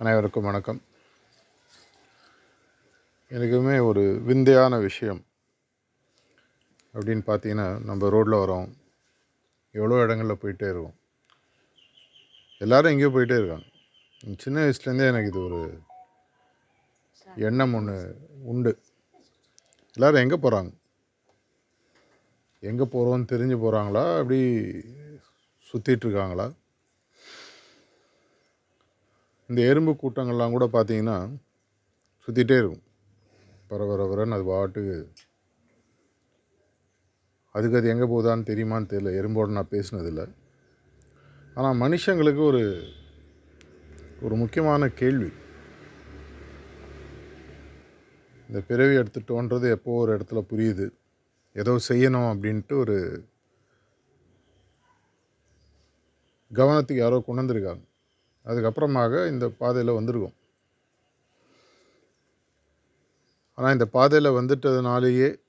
அனைவருக்கும் வணக்கம். எனக்குமே ஒரு விந்தையான விஷயம். அப்படின்னு பார்த்தீங்கன்னா நம்ம ரோட்டில் வரோம் எவ்வளோ இடங்களில் போயிட்டே இருக்கோம். எல்லாரும் எங்கேயோ போயிட்டே இருக்காங்க. சின்ன வயசுலேருந்தே எனக்கு இது ஒரு எண்ணம் ஒன்று உண்டு. எல்லோரும் எங்கே போகிறாங்க எங்கே போகிறோன்னு தெரிஞ்சு போகிறாங்களா அப்படி சுற்றிட்டு இருக்காங்களா? இந்த எறும்பு கூட்டங்கள்லாம் கூட பார்த்தீங்கன்னா சுற்றிட்டே இருக்கும். பரபரபரன்னு அது பாட்டுக்கு. அதுக்கு அது எங்கே போகுதான்னு தெரியுமான்னு தெரியல. எறும்போடு நான் பேசினதில்லை. ஆனால் மனுஷங்களுக்கு ஒரு ஒரு முக்கியமான கேள்வி. இந்த பிறவி எடுத்துட்டோன்றது எப்போ ஒரு இடத்துல புரியுது. ஏதோ செய்யணும் அப்படின்ட்டு ஒரு கவனத்துக்கு யாரோ கொண்டு வந்திருக்காங்க. அதுக்கப்புறமாக இந்த பாதையில் வந்திருக்கோம். ஆனால் இந்த பாதையில் வந்துட்டதுனாலேயே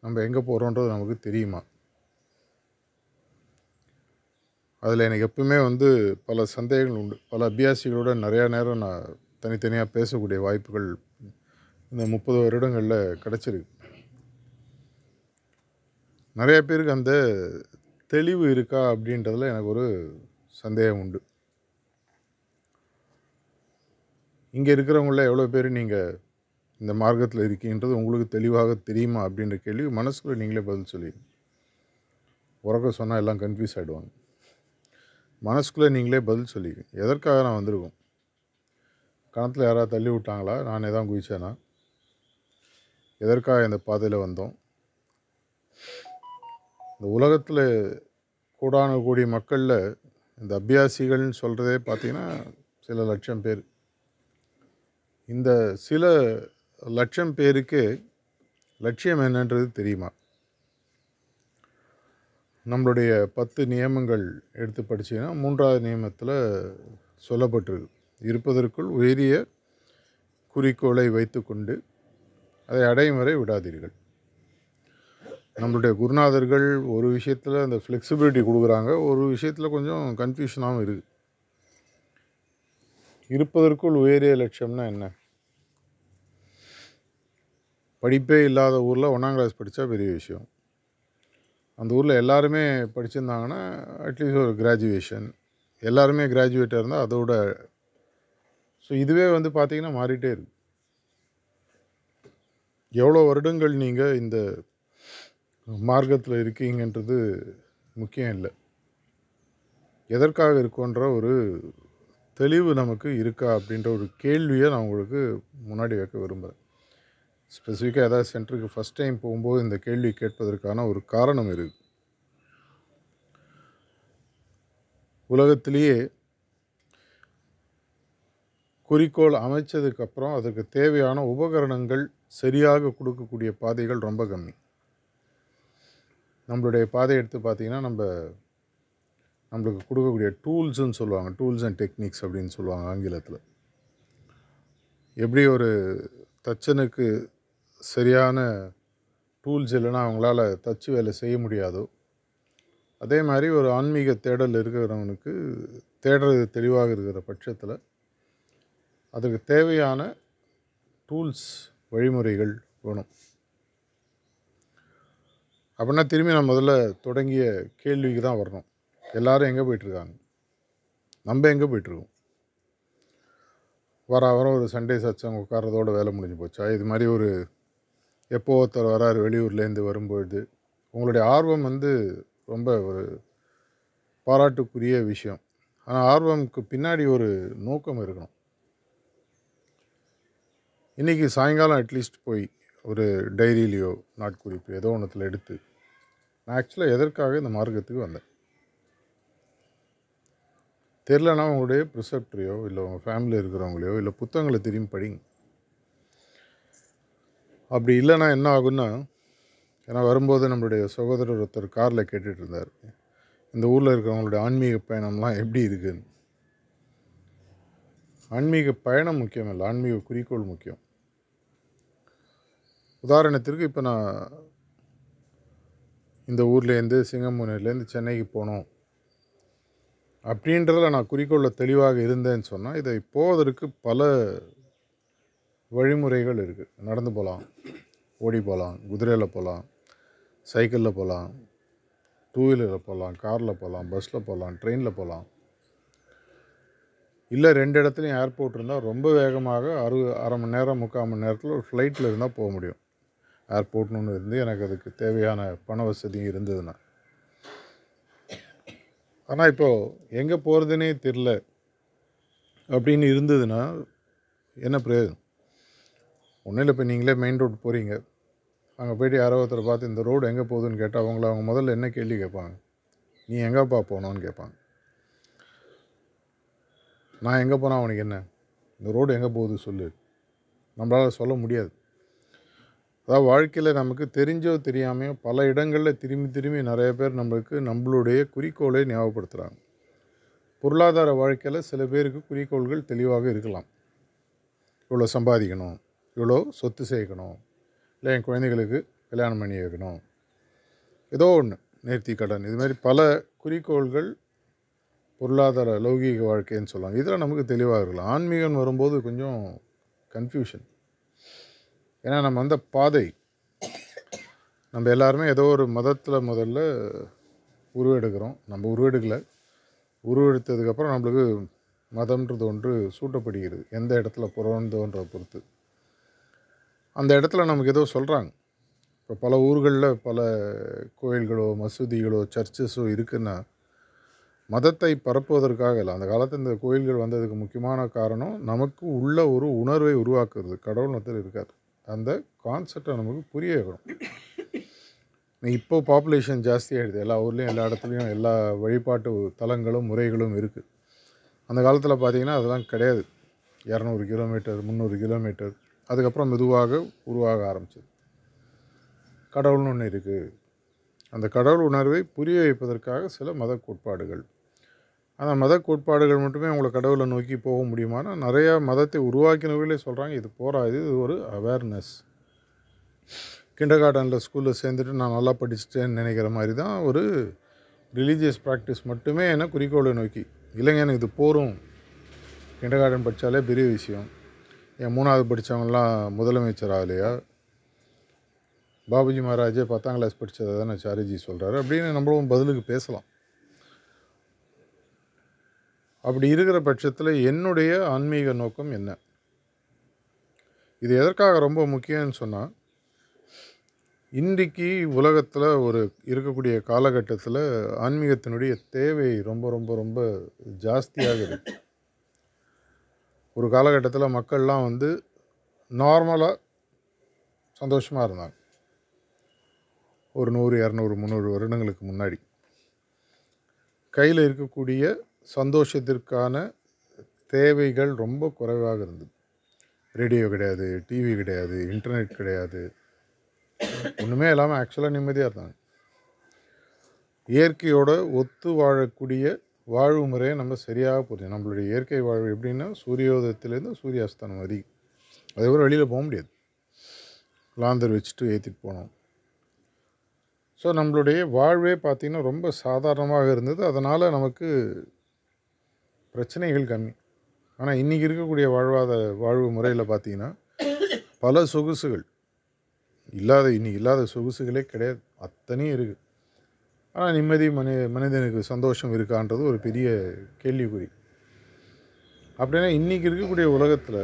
நம்ம எங்கே போகிறோன்றது நமக்கு தெரியுமா? அதில் எனக்கு எப்பவுமே வந்து பல சந்தேகங்கள் உண்டு. பல அபியாசிகளோட நிறையா நேரம் நான் தனித்தனியாக பேசக்கூடிய வாய்ப்புகள் இந்த முப்பது வருடங்களில் கிடச்சிருக்கு. நிறைய பேருக்கு அந்த தெளிவு இருக்கா அப்படின்றதில் எனக்கு ஒரு சந்தேகம் உண்டு. இங்கே இருக்கிறவங்கள எவ்வளோ பேர் நீங்கள் இந்த மார்க்கத்தில் இருக்கீன்றது உங்களுக்கு தெளிவாக தெரியுமா அப்படின்ற கேள்வி மனசுக்குள்ளே நீங்களே பதில் சொல்லி உறக்க சொன்னால் எல்லாம் கன்ஃபியூஸ் ஆகிடுவாங்க மனசுக்குள்ளே நீங்களே பதில் சொல்லி எதற்காக நான் வந்திருக்கோம்? கணத்தில் யாராவது தள்ளி விட்டாங்களா? நான் எதாவது குதிச்சேனா? எதற்காக இந்த பாதையில் வந்தோம்? இந்த உலகத்தில் கூடான கூடிய மக்களில் இந்த அபியாசிகள்னு சொல்கிறதே பார்த்திங்கன்னா சில லட்சம் பேர். இந்த சில லட்சம் பேருக்கு லட்சியம் என்னன்றது தெரியுமா? நம்மளுடைய பத்து நியமங்கள் எடுத்து படிச்சிங்கன்னா மூன்றாவது நியமத்தில் சொல்லப்பட்டிருக்கு. இருப்பதற்குள் உயரிய குறிக்கோளை வைத்துக்கொண்டு அதை அடையும் வரை விடாதீர்கள். நம்மளுடைய குருநாதர்கள் ஒரு விஷயத்தில் அந்த ஃப்ளெக்சிபிலிட்டி கொடுக்குறாங்க ஒரு விஷயத்தில் கொஞ்சம் கன்ஃபியூஷனாகவும் இருக்குது இருப்பதற்குள் உயரிய லட்சியம்னா என்ன? படிப்பே இல்லாத ஊரில் ஒன்றாம் கிளாஸ் படித்தா பெரிய விஷயம். அந்த ஊரில் எல்லாருமே படிச்சிருந்தாங்கன்னா அட்லீஸ்ட் ஒரு கிராஜுவேஷன் எல்லாருமே கிராஜுவேட்டாக இருந்தால் அதோட ஸோ இதுவே வந்து பார்த்திங்கன்னா மாறிட்டே இருக்கு. எவ்வளோ வருடங்கள் நீங்கள் இந்த மார்க்கத்தில் இருக்கீங்கன்றது முக்கியம் இல்லை. எதற்காக இருக்கோன்ற ஒரு தெளிவு நமக்கு இருக்கா அப்படின்ற ஒரு கேள்வியை நான் உங்களுக்கு முன்னாடி வைக்க விரும்புகிறேன் ஸ்பெசிஃபிக்காக ஏதாவது சென்டருக்கு ஃபஸ்ட் டைம் போகும்போது இந்த கேள்வி கேட்பதற்கான ஒரு காரணம் இருக்குது உலகத்திலேயே குறிக்கோள் அமைச்சதுக்கப்புறம் அதுக்கு தேவையான உபகரணங்கள் சரியாக கொடுக்கக்கூடிய பாதைகள் ரொம்ப கம்மி. நம்மளுடைய பாதை எடுத்து பார்த்திங்கன்னா நம்ம நம்மளுக்கு கொடுக்கக்கூடிய டூல்ஸுன்னு சொல்லுவாங்க. டூல்ஸ் அண்ட் டெக்னிக்ஸ் அப்படின்னு சொல்லுவாங்க ஆங்கிலத்தில். எப்படி ஒரு தச்சனுக்கு சரியான டூல்ஸ் இல்லைன்னா அவங்களால தச்சு வேலை செய்ய முடியாதோ? அதே மாதிரி ஒரு ஆன்மீக தேடல் இருக்கிறவனுக்கு தேடுறது தெளிவாக இருக்கிற பட்சத்தில் அதுக்கு தேவையான டூல்ஸ் வழிமுறைகள் வேணும். அப்படின்னா திரும்பி நான் முதல்ல தொடங்கிய கேள்விக்கு தான் வரணும். எல்லோரும் எங்கே போயிட்டுருக்காங்க? நம்ம எங்கே போயிட்டுருக்கோம்? வர வர ஒரு சண்டே சச்சம் உட்காரதோட வேலை முடிஞ்சு போச்சா? இது மாதிரி ஒரு எப்போ ஒருத்தர் வராரு வெளியூர்லேருந்து வரும்பொழுது உங்களுடைய ஆர்வம் வந்து ரொம்ப ஒரு பாராட்டுக்குரிய விஷயம். ஆனால் ஆர்வமுக்கு பின்னாடி ஒரு நோக்கம் இருக்கணும். இன்றைக்கி சாயங்காலம் அட்லீஸ்ட் போய் ஒரு டைரியிலையோ நாட்குறிப்பு ஏதோ ஒன்றத்தில் எடுத்து நான் ஆக்சுவலாக எதற்காக இந்த மார்க்கத்துக்கு வந்தேன்? தெரிலனா உங்களுடைய ப்ரிசெப்டரையோ இல்லை உங்கள் ஃபேமிலியில் இருக்கிறவங்களையோ இல்லை புத்தகங்களை திரும்பி படிங்க. அப்படி இல்லைன்னா என்ன ஆகுன்னா ஏன்னா வரும்போது நம்மளுடைய சகோதரர் ஒருத்தர் காரில் கேட்டுட்டு இருந்தார். இந்த ஊரில் இருக்கிறவங்களுடைய ஆன்மீக பயணம்லாம் எப்படி இருக்குன்னு. ஆன்மீக பயணம் முக்கியம் இல்லை ஆன்மீக குறிக்கோள் முக்கியம். உதாரணத்திற்கு இப்போ நான் இந்த ஊர்லேருந்து சிங்கம்புனேர்லேருந்து சென்னைக்கு போகணும் அப்படின்றதில் நான் குறிக்கோளில் தெளிவாக இருந்தேன்னு சொன்னால் இதை போவதற்கு பல வழிமுறைகள் இருக்குது நடந்து போகலாம் ஓடி போகலாம் குதிரையில் போகலாம் சைக்கிளில் போகலாம் டூ வீலரில் போகலாம் காரில் போகலாம் பஸ்ஸில் போகலாம் ட்ரெயினில் போகலாம் இல்லை ரெண்டு இடத்துலையும் ஏர்போர்ட் இருந்தால் ரொம்ப வேகமாக அறு அரை மணி நேரம் முக்கால் மணி நேரத்தில் ஒரு ஃப்ளைட்டில் இருந்தால் போக முடியும். ஏர்போர்ட்னு ஒன்று இருந்து எனக்கு அதுக்கு தேவையான பண வசதியும் இருந்ததுன்னா. ஆனால் இப்போது எங்கே போகிறதுனே தெரில அப்படின்னு இருந்ததுன்னா என்ன பிரயோஜனம்? ஒன்றும் இல்லை இப்போ நீங்களே மெயின் ரோடு போகிறீங்க அங்கே போயிட்டு யாரோ ஒருத்தரை பார்த்து இந்த ரோடு எங்கே போகுதுன்னு கேட்டால் அவங்கள அவங்க முதல்ல என்ன கேள்வி கேட்பாங்க? நீ எங்கேப்பா போனோன்னு கேட்பாங்க. நான் எங்கே போனால் அவனுக்கு என்ன? இந்த ரோடு எங்கே போகுது சொல்லு. நம்மளால் சொல்ல முடியாது. அதாவது வாழ்க்கையில் நமக்கு தெரிஞ்சோ தெரியாமையோ பல இடங்களில் திரும்பி திரும்பி நிறைய பேர் நம்மளுக்கு நம்மளுடைய குறிக்கோளை ஞாபகப்படுத்துகிறாங்க பொருளாதார வாழ்க்கையில் சில பேருக்கு குறிக்கோள்கள் தெளிவாக இருக்கலாம். இவ்வளோ சம்பாதிக்கணும். இவ்வளோ சொத்து சேர்க்கணும். இல்லை என் குழந்தைகளுக்கு கல்யாணம் பண்ணி வைக்கணும். ஏதோ ஒன்று நேர்த்தி கடன். இது மாதிரி பல குறிக்கோள்கள் பொருளாதார லௌகீக வாழ்க்கைன்னு சொல்லுவாங்க. இதில் நமக்கு தெளிவாக இருக்கலாம். ஆன்மீகம் வரும்போது கொஞ்சம் கன்ஃபியூஷன் ஏன்னா நம்ம வந்த பாதை நம்ம எல்லாருமே ஏதோ ஒரு மதத்தில் முதல்ல உருவெடுக்கிறோம். நம்ம உருவெடுக்கலை. உருவெடுத்ததுக்கப்புறம் நம்மளுக்கு மதம்ன்றது ஒன்று சூட்டப்படுகிறது. எந்த இடத்துல பிறந்தோன்றதை பொறுத்து. அந்த இடத்துல நமக்கு ஏதோ சொல்கிறாங்க இப்போ பல ஊர்களில் பல கோயில்களோ மசூதிகளோ சர்ச்சஸோ இருக்குன்னா மதத்தை பரப்புவதற்காக இல்லை. அந்த காலத்தில் இந்த கோயில்கள் வந்ததுக்கு முக்கியமான காரணம் நமக்கு உள்ள ஒரு உணர்வை உருவாக்குறது. கடவுள் ஒருத்தர் இருக்கார். அந்த கான்செப்டை நமக்கு புரிய வைக்கணும். இப்போ பாப்புலேஷன் ஜாஸ்தியாகிடுது எல்லா ஊர்லேயும் எல்லா இடத்துலையும் எல்லா வழிபாட்டு தலங்களும் முறைகளும் இருக்குது அந்த காலத்தில் பார்த்திங்கன்னா அதெல்லாம் கிடையாது. இரநூறு கிலோமீட்டர் முந்நூறு கிலோமீட்டர் அதுக்கப்புறம் மெதுவாக உருவாக ஆரம்பிச்சது. கடவுள்னு ஒன்று இருக்குது அந்த கடவுள் உணர்வை புரிய வைப்பதற்காக சில மத கோட்பாடுகள். ஆனால் மத கோட்பாடுகள் மட்டுமே அவங்களை கடவுளை நோக்கி போக முடியுமானா நிறையா மதத்தை உருவாக்கினவர்களே சொல்கிறாங்க இது போராது இது ஒரு அவேர்னஸ் கிண்டர் கார்டனில் ஸ்கூலில் சேர்ந்துட்டு நான் நல்லா படிச்சுட்டேன்னு நினைக்கிற மாதிரி தான் ஒரு ரிலீஜியஸ் ப்ராக்டிஸ் மட்டுமே என்ன குறிக்கோளை நோக்கி இல்லைங்க எனக்கு இது போகும் கிண்டர் கார்டன் படித்தாலே பெரிய விஷயம். என் மூணாவது படித்தவங்கலாம் முதலமைச்சர் ஆகலையா பாபுஜி மகாராஜே பத்தாம் கிளாஸ் படித்ததை தானே சாரிஜி சொல்கிறாரு அப்படின்னு நம்மளும் பதிலுக்கு பேசலாம். அப்படி இருக்கிற பட்சத்தில் என்னுடைய ஆன்மீக நோக்கம் என்ன? இது எதற்காக ரொம்ப முக்கியம்னு சொன்னால் இன்றைக்கு உலகத்தில் ஒரு இருக்கக்கூடிய காலகட்டத்தில் ஆன்மீகத்தினுடைய தேவை ரொம்ப ரொம்ப ரொம்ப ஜாஸ்தியாக இருக்குது ஒரு காலகட்டத்தில் மக்கள்லாம் வந்து நார்மலாக சந்தோஷமாக இருந்தாங்க. ஒரு நூறு இரநூறு முந்நூறு வருடங்களுக்கு முன்னாடி. கையில் இருக்கக்கூடிய சந்தோஷத்திற்கான தேவைகள் ரொம்ப குறைவாக இருந்தது. ரேடியோ கிடையாது டிவி கிடையாது இன்டர்நெட் கிடையாது. ஒன்றுமே இல்லாமல் ஆக்சுவலாக நிம்மதியாக இருந்தாங்க. இயற்கையோட ஒத்து வாழக்கூடிய வாழ்வு முறையை நம்ம சரியாக புரியும் நம்மளுடைய இயற்கை வாழ்வு எப்படின்னா சூரியோதயத்துலேருந்து சூரிய அஸ்தானம் வரி அதே வெளியில் போக முடியாது. லாந்தர் வச்சுட்டு ஏற்றிட்டு போனோம். ஸோ நம்மளுடைய வாழ்வே பார்த்திங்கன்னா ரொம்ப சாதாரணமாக இருந்தது. அதனால் நமக்கு பிரச்சனைகள் கம்மி. ஆனால் இன்றைக்கி இருக்கக்கூடிய வாழ்வாத வாழ்வு முறையில் பார்த்திங்கன்னா பல சொகுசுகள். இல்லாத இன்னைக்கு இல்லாத சொகுசுகளே கிடையாது. அத்தனையும் இருக்குது ஆனால் நிம்மதி மனி மனிதனுக்கு சந்தோஷம் இருக்கான்றது ஒரு பெரிய கேள்விக்குறி. அப்படின்னா இன்றைக்கி இருக்கக்கூடிய உலகத்தில்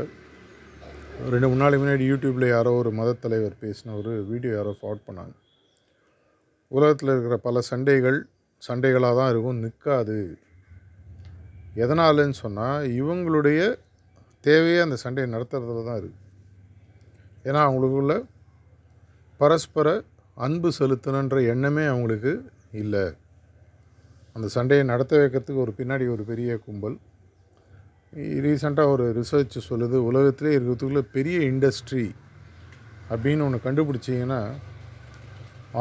ரெண்டு மூணு முன்னாடி யூடியூப்பில் யாரோ ஒரு மதத்தலைவர் பேசின ஒரு வீடியோ யாரோ ஃபார்வர்ட் பண்ணாங்க. உலகத்தில் இருக்கிற பல சண்டைகள் சண்டைகளாக தான் இருக்கும் நிற்காது எதனாலன்னு சொன்னால் இவங்களுடைய தேவையே அந்த சண்டையை நடத்துறதுல தான் இருக்குது ஏன்னா அவங்களுக்குள்ள பரஸ்பர அன்பு செலுத்தணுன்ற எண்ணமே அவங்களுக்கு இல்லை. அந்த சண்டையை நடத்த வைக்கிறதுக்கு ஒரு பின்னாடி ஒரு பெரிய கும்பல். ரீசெண்டாக ஒரு ரிசர்ச் சொல்லுது உலகத்திலே இருக்கிறதுக்குள்ள பெரிய இண்டஸ்ட்ரி அப்படின்னு ஒன்று கண்டுபிடிச்சிங்கன்னா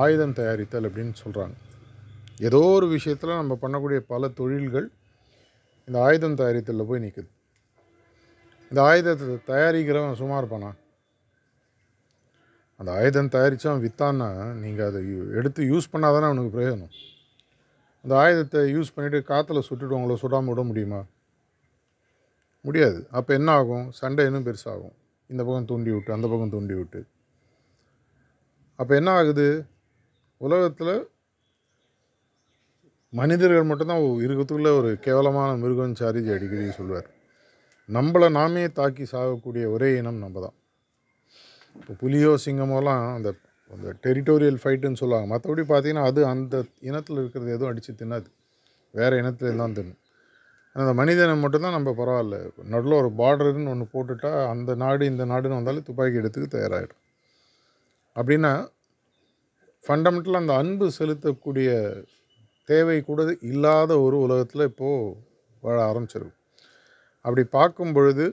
ஆயுதம் தயாரித்தல் அப்படின்னு சொல்கிறாங்க ஏதோ ஒரு விஷயத்தில் நம்ம பண்ணக்கூடிய பல தொழில்கள் இந்த ஆயுதம் தயாரித்தலில் போய் நிற்குது இந்த ஆயுதத்தை தயாரிக்கிறவன் சும்மா இருப்பானா அந்த ஆயுதம் தயாரித்தவன் விற்றான்னா நீங்கள் அதை யூ- எடுத்து யூஸ் பண்ணால் தானே அவனுக்கு பிரயோஜனம்? அந்த ஆயுதத்தை யூஸ் பண்ணிவிட்டு காற்றுல சுட்டுட்டு உங்களை சுடாமல் விட முடியுமா? முடியாது. அப்போ என்ன ஆகும்? சண்டை இன்னும் பெருசாகும். இந்த பக்கம் தூண்டி விட்டு அந்த பக்கம் தூண்டி விட்டு. அப்போ என்ன ஆகுது? உலகத்தில் மனிதர்கள் மட்டும்தான் இருக்கிறதுக்குள்ள ஒரு கேவலமான மிருகம் சாரிஜி அடிக்கடி சொல்லுவார் நம்மளை நாமே தாக்கி சாகக்கூடிய ஒரே இனம் நம்ம தான் இப்போ புலியோ சிங்கமோலாம் அந்த அந்த டெரிட்டோரியல் ஃபைட்டுன்னு சொல்லுவாங்க. மற்றபடி பார்த்தீங்கன்னா அது அந்த இனத்தில் இருக்கிறது எதுவும் அடித்து தின்னாது. வேறு இனத்துல தான் தின்னும். ஆனால் அந்த மனிதனை மட்டும்தான் நம்ம பரவாயில்ல. நடுவில் ஒரு பார்டர்னு ஒன்று போட்டுட்டா அந்த நாடு இந்த நாடுன்னு வந்தாலும் துப்பாக்கி எடுத்துக்கு தயாராகிடும் அப்படின்னா ஃபண்டமெண்டலாக அந்த அன்பு செலுத்தக்கூடிய தேவை கூட இல்லாத ஒரு உலகத்தில் இப்போது வாழ ஆரம்பிச்சிருக்கும் அப்படி பார்க்கும் பொழுது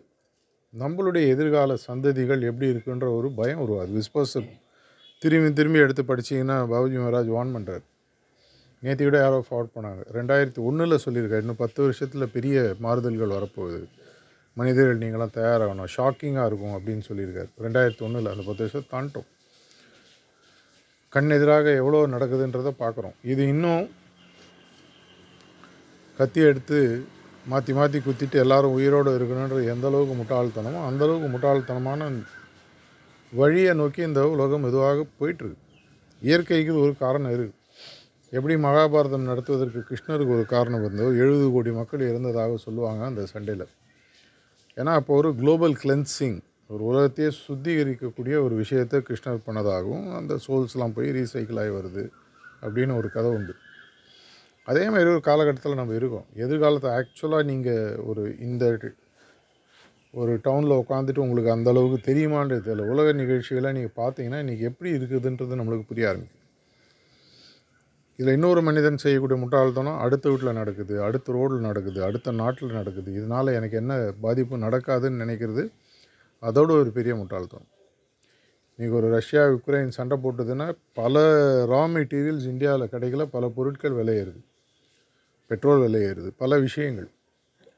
நம்மளுடைய எதிர்கால சந்ததிகள் எப்படி இருக்குன்ற ஒரு பயம் உருவாது விஸ்வாசம் திரும்பி திரும்பி எடுத்து படிச்சீங்கன்னா பாபுஜி மகாராஜ் வான் பண்ணுறாரு நேற்று கூட யாரோ ஃபார்வர்ட் பண்ணாங்க ரெண்டாயிரத்தி ஒன்றில் சொல்லியிருக்காரு. இன்னும் பத்து வருஷத்தில் பெரிய மாறுதல்கள் வரப்போகுது. மனிதர்கள் நீங்களாம் தயாராகணும். ஷாக்கிங்காக இருக்கும் அப்படின்னு சொல்லியிருக்காரு. ரெண்டாயிரத்தி ஒன்றில் அந்த பத்து வருஷத்தை தாண்டோம். கண் எதிராக எவ்வளோ நடக்குதுன்றதை பார்க்குறோம். இது இன்னும் கத்தி எடுத்து மாற்றி மாற்றி குத்திட்டு எல்லாரும் உயிரோடு இருக்கணுன்றது எந்த அளவுக்கு முட்டாள்தனமோ அந்த அளவுக்கு முட்டாள்தனமான வழியை நோக்கி இந்த உலகம் மெதுவாக போயிட்டுருக்கு. இயற்கைக்கு ஒரு காரணம் இருக்குது எப்படி மகாபாரதம் நடத்துவதற்கு கிருஷ்ணருக்கு ஒரு காரணம் இருந்தோ எழுபது கோடி மக்கள் இறந்ததாக சொல்லுவாங்க அந்த சண்டையில். ஏன்னா அப்போ ஒரு குளோபல் கிளென்சிங் ஒரு உலகத்தையே சுத்திகரிக்கக்கூடிய ஒரு விஷயத்தை கிருஷ்ணர் பண்ணதாகவும் அந்த சோல்ஸ்லாம் போய் ரீசைக்கிள் ஆகி வருது அப்படின்னு ஒரு கதை உண்டு. அதே மாதிரி ஒரு காலகட்டத்தில் நம்ம இருக்கோம். எதிர்காலத்தை ஆக்சுவலாக நீங்கள் ஒரு இந்த ஒரு டவுனில் உட்காந்துட்டு உங்களுக்கு அந்த அளவுக்கு தெரியுமான்றது தெரியல. உலக நிகழ்ச்சிகளை நீங்கள் பார்த்தீங்கன்னா இன்றைக்கி எப்படி இருக்குதுன்றது நம்மளுக்கு புரிய ஆரம்பிக்கும் இதில் இன்னொரு மனிதன் செய்யக்கூடிய முட்டாள்தனம் அடுத்த வீட்டில் நடக்குது அடுத்த ரோடில் நடக்குது அடுத்த நாட்டில் நடக்குது. இதனால் எனக்கு என்ன பாதிப்பு நடக்காதுன்னு நினைக்கிறது அதோட ஒரு பெரிய முட்டாள்தனம். இன்றைக்கி ஒரு ரஷ்யா உக்ரைன் சண்டை போட்டதுன்னா பல ரா மெட்டீரியல்ஸ் இந்தியாவில் கிடைக்கல பல பொருட்கள் விலை பெட்ரோல் விலை ஏறுது. பல விஷயங்கள்.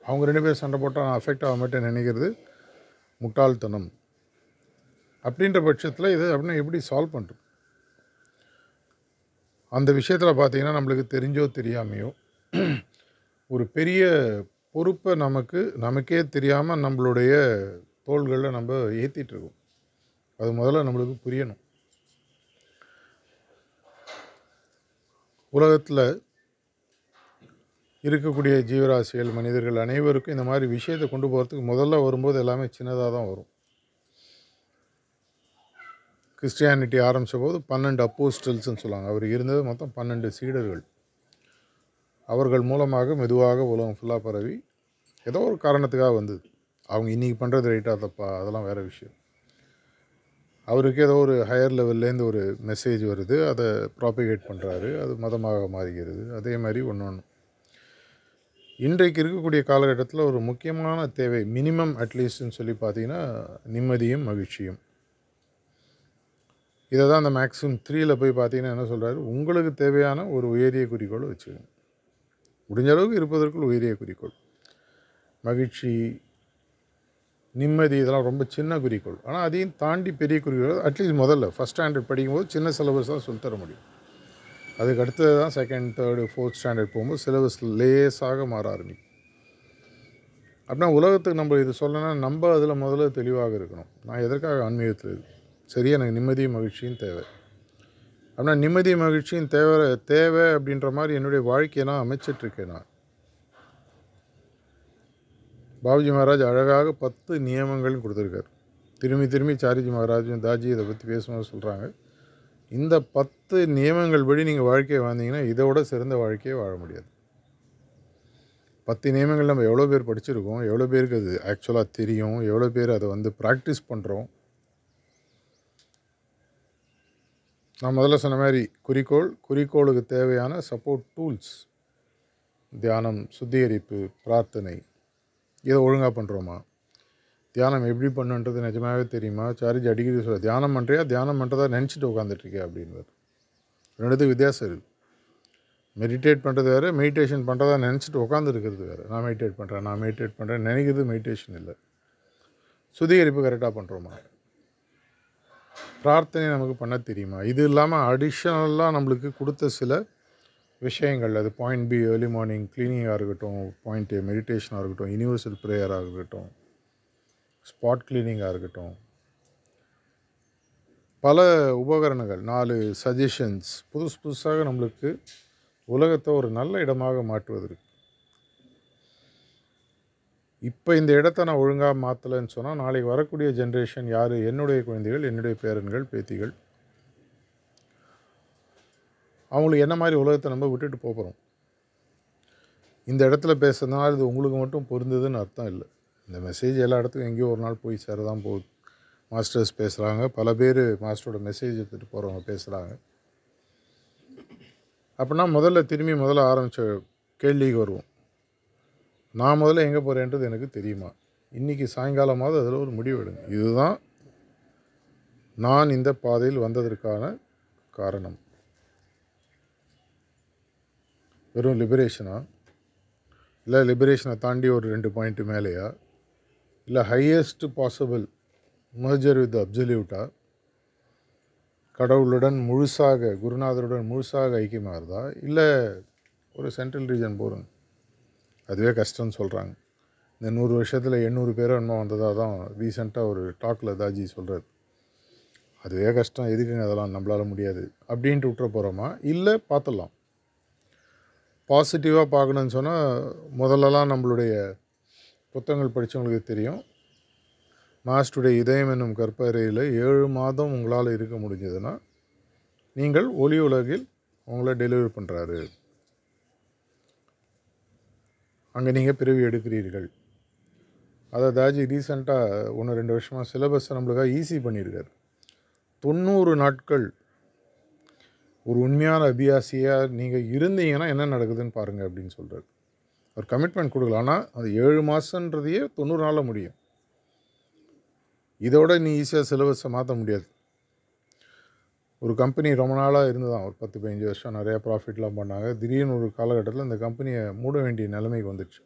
அவங்க ரெண்டு பேரும் சண்டை போட்டால் நான் அஃபெக்ட் ஆக மாட்டேன் நினைக்கிறது முட்டாள்தனம். அப்படின்ற பட்சத்தில் இதை அப்படின்னா எப்படி சால்வ் பண்ணுறது அந்த விஷயத்தில் பார்த்தீங்கன்னா நம்மளுக்கு தெரிஞ்சோ தெரியாமையோ ஒரு பெரிய பொறுப்பை நமக்கு நமக்கே தெரியாமல் நம்மளுடைய தோள்களில் நம்ம ஏற்றிட்டுருக்கோம் அது முதல்ல நம்மளுக்கு புரியணும். உலகத்தில் இருக்கக்கூடிய ஜீவராசிகள் மனிதர்கள் அனைவருக்கும் இந்த மாதிரி விஷயத்தை கொண்டு போகிறதுக்கு முதல்ல வரும்போது எல்லாமே சின்னதாக தான் வரும். கிறிஸ்டியானிட்டி ஆரம்பித்த போது பன்னெண்டு அப்போஸ்டல்ஸ்ன்னு சொல்லுவாங்க. அவர் இருந்தது மொத்தம் பன்னெண்டு சீடர்கள். அவர்கள் மூலமாக மெதுவாக உலகம் ஃபுல்லாக பரவி ஏதோ ஒரு காரணத்துக்காக வந்தது. அவங்க இன்றைக்கி பண்ணுறது ரைட்டாக தப்பா அதெல்லாம் வேறு விஷயம். அவருக்கு ஏதோ ஒரு ஹையர் லெவல்லேருந்து ஒரு மெசேஜ் வருது. அதை ப்ராபிகேட் பண்ணுறாரு அது மதமாக மாறுகிறது. அதே மாதிரி ஒன்று ஒன்று இன்றைக்கு இருக்கக்கூடிய காலகட்டத்தில் ஒரு முக்கியமான தேவை மினிமம் அட்லீஸ்ட்னு சொல்லி பார்த்தீங்கன்னா நிம்மதியும் மகிழ்ச்சியும். இதை தான் அந்த மேக்ஸிமம் த்ரீயில் போய் பார்த்தீங்கன்னா என்ன சொல்கிறாரு உங்களுக்கு தேவையான ஒரு உயரிய குறிக்கோளை வச்சுக்கோங்க. முடிஞ்ச அளவுக்கு இருப்பதற்குள் உயரிய குறிக்கோள். மகிழ்ச்சி நிம்மதி இதெல்லாம் ரொம்ப சின்ன குறிக்கோள். ஆனால் அதையும் தாண்டி பெரிய குறிக்கோள் அட்லீஸ்ட் முதல்ல ஃபஸ்ட் ஸ்டாண்டர்ட் படிக்கும்போது சின்ன சிலபஸ் தான் சொல்லித்தர முடியும். அதுக்கு அடுத்தது தான் செகண்ட் தேர்டு ஃபோர்த் ஸ்டாண்டர்ட் போகும்போது சிலபஸ் லேஸாக மாற ஆரம்பிக்கும். அப்படின்னா உலகத்துக்கு நம்ம இது சொல்லணும்னா நம்ம அதில் முதல்ல தெளிவாக இருக்கணும். நான் எதற்காக ஆன்மீகத்தில் சரியாக சரி எனக்கு நிம்மதியும் மகிழ்ச்சியும் தேவை. அப்படின்னா நிம்மதி மகிழ்ச்சியும் தேவை தேவை அப்படின்ற மாதிரி என்னுடைய வாழ்க்கையை நான் அமைச்சிட்ருக்கேன் நான். பாபுஜி மகாராஜ் அழகாக பத்து நியமங்கள் கொடுத்துருக்காரு. திரும்பி திரும்பி சாரிஜி மகாராஜும் தாஜி இதை பற்றி பேசும்போது சொல்கிறாங்க இந்த பத்து நியமங்கள் படி நீங்கள் வாழ்க்கையை வாழ்ந்தீங்கன்னா இதோட சிறந்த வாழ்க்கையை வாழ முடியாது. பத்து நியமங்கள் நம்ம எவ்வளோ பேர் படிச்சிருக்கோம் எவ்வளோ பேருக்கு அது ஆக்சுவலாக தெரியும் எவ்வளோ பேர் அதை வந்து ப்ராக்டிஸ் பண்ணுறோம் நான் முதல்ல சொன்ன மாதிரி குறிக்கோள் குறிக்கோளுக்கு தேவையான சப்போர்ட் டூல்ஸ் தியானம் சுத்திகரிப்பு பிரார்த்தனை இதை ஒழுங்காக பண்ணுறோமா தியானம் எப்படி பண்ணுன்றது நிஜமாகவே தெரியுமா? சார்ஜ் அடிக்கடி சொல்ல தியானம் பண்ணுறியா தியானம் பண்ணுறதா நினச்சிட்டு உட்காந்துட்ருக்கியா அப்படின்னு ரெண்டுத்துக்கு வித்தியாசம் இருக்குது மெடிடேட் பண்ணுறது வேறு மெடிடேஷன் பண்ணுறதா நினச்சிட்டு உட்காந்துருக்கிறது வேறு. நான் மெடிடேட் பண்ணுறேன் நான் மெடிடேட் பண்ணுறேன் நினைக்கிறது மெடிடேஷன் இல்லை. சுத்திகரிப்பு கரெக்டாக பண்ணுறோமா பிரார்த்தனை நமக்கு பண்ண தெரியுமா? இது இல்லாமல் அடிஷ்னலாக நம்மளுக்கு கொடுத்த சில விஷயங்கள். அது பாயிண்ட் பி ஏர்லி மார்னிங் க்ளீனிங்காக இருக்கட்டும் பாயிண்ட் ஏ மெடிடேஷனாக இருக்கட்டும் யூனிவர்சல் ப்ரேயராக இருக்கட்டும் ஸ்பாட் க்ளீனிங்காக இருக்கட்டும். பல உபகரணங்கள் நாலு சஜஷன்ஸ் புதுசு புதுசாக நம்மளுக்கு உலகத்தை ஒரு நல்ல இடமாக மாற்றுவதற்கு. இப்போ இந்த இடத்த நான் ஒழுங்காக மாற்றலைன்னு சொன்னால் நாளைக்கு வரக்கூடிய ஜென்ரேஷன் யார்? என்னுடைய குழந்தைகள் என்னுடைய பேரன்கள் பேத்திகள். அவங்களுக்கு என்ன மாதிரி உலகத்தை நம்ம விட்டுட்டு போகிறோம் இந்த இடத்துல பேசுறதுனால இது உங்களுக்கு மட்டும் பொருந்ததுன்னு அர்த்தம் இல்லை. இந்த மெசேஜ் எல்லா இடத்துக்கும் எங்கேயோ ஒரு நாள் போய் சேர தான் போகுது. மாஸ்டர்ஸ் பேசுகிறாங்க பல பேர் மாஸ்டரோட மெசேஜ் எடுத்துகிட்டு போகிறவங்க பேசுகிறாங்க அப்படின்னா முதல்ல திரும்பி முதல்ல ஆரம்பித்த கேள்விக்கு வருவோம். நான் முதல்ல எங்கே போகிறேன்றது எனக்கு தெரியுமா? இன்றைக்கி சாயங்காலமாவது அதில் ஒரு முடிவு எடுங்க. இதுதான் நான் இந்த பாதையில் வந்ததற்கான காரணம். வெறும் லிபரேஷனா இல்லை லிபரேஷனை தாண்டி ஒரு ரெண்டு பாயிண்ட்டு மேலேயா? இல்லை ஹையஸ்ட் பாசிபிள் மர்ஜர் வித் அப்சல்யூட்டா கடவுளுடன் முழுசாக குருநாதருடன் முழுசாக ஐக்கியமாகிறதா? இல்லை ஒரு சென்ட்ரல் ரீஜன் போகிறோம் அதுவே கஷ்டம்னு சொல்கிறாங்க இந்த நூறு வருஷத்தில் எண்ணூறு பேர் என்னமோ வந்ததாக தான் ரீசெண்டாக ஒரு டாக்கில் தாஜி சொல்கிறார் அதுவே கஷ்டம். எதுக்குங்க அதெல்லாம்? நம்மளால் முடியாது. அப்படின்ட்டு விட்டுற போகிறோமா இல்லை பார்த்துடலாம். பாசிட்டிவாக பார்க்கணுன்னு சொன்னால் முதல்லலாம் நம்மளுடைய புத்தகங்கள் படித்தவங்களுக்கு தெரியும். மாஸ்டருடைய இதயம் என்னும் கற்பறையில் ஏழு மாதம் உங்களால் இருக்க முடிஞ்சதுன்னா நீங்கள் ஒளி உலகில் உங்களை டெலிவரி பண்ணுறாரு அங்கே நீங்கள் பிறவி எடுக்கிறீர்கள். அதை தாஜி ரீசெண்டாக ஒன்று ரெண்டு வருஷமாக சிலபஸை நம்மளுக்காக ஈஸி பண்ணியிருக்காரு தொண்ணூறு நாட்கள் ஒரு உண்மையான அபியாசியாக நீங்கள் இருந்தீங்கன்னா என்ன நடக்குதுன்னு பாருங்கள் அப்படின்னு சொல்கிறார் ஒரு கமிட்மெண்ட் கொடுக்கல. ஆனால் அது ஏழு மாதன்றதையே தொண்ணூறு நாளில் முடியும். இதோட நீ ஈஸியாக சிலபஸை மாற்ற முடியாது. ஒரு கம்பெனி ரொம்ப நாளாக இருந்ததான். ஒரு பத்து பதினஞ்சு வருஷம் நிறையா ப்ராஃபிட்லாம் பண்ணாங்க. திடீர்னு ஒரு காலகட்டத்தில் இந்த கம்பெனியை மூட வேண்டிய நிலைமைக்கு வந்துடுச்சு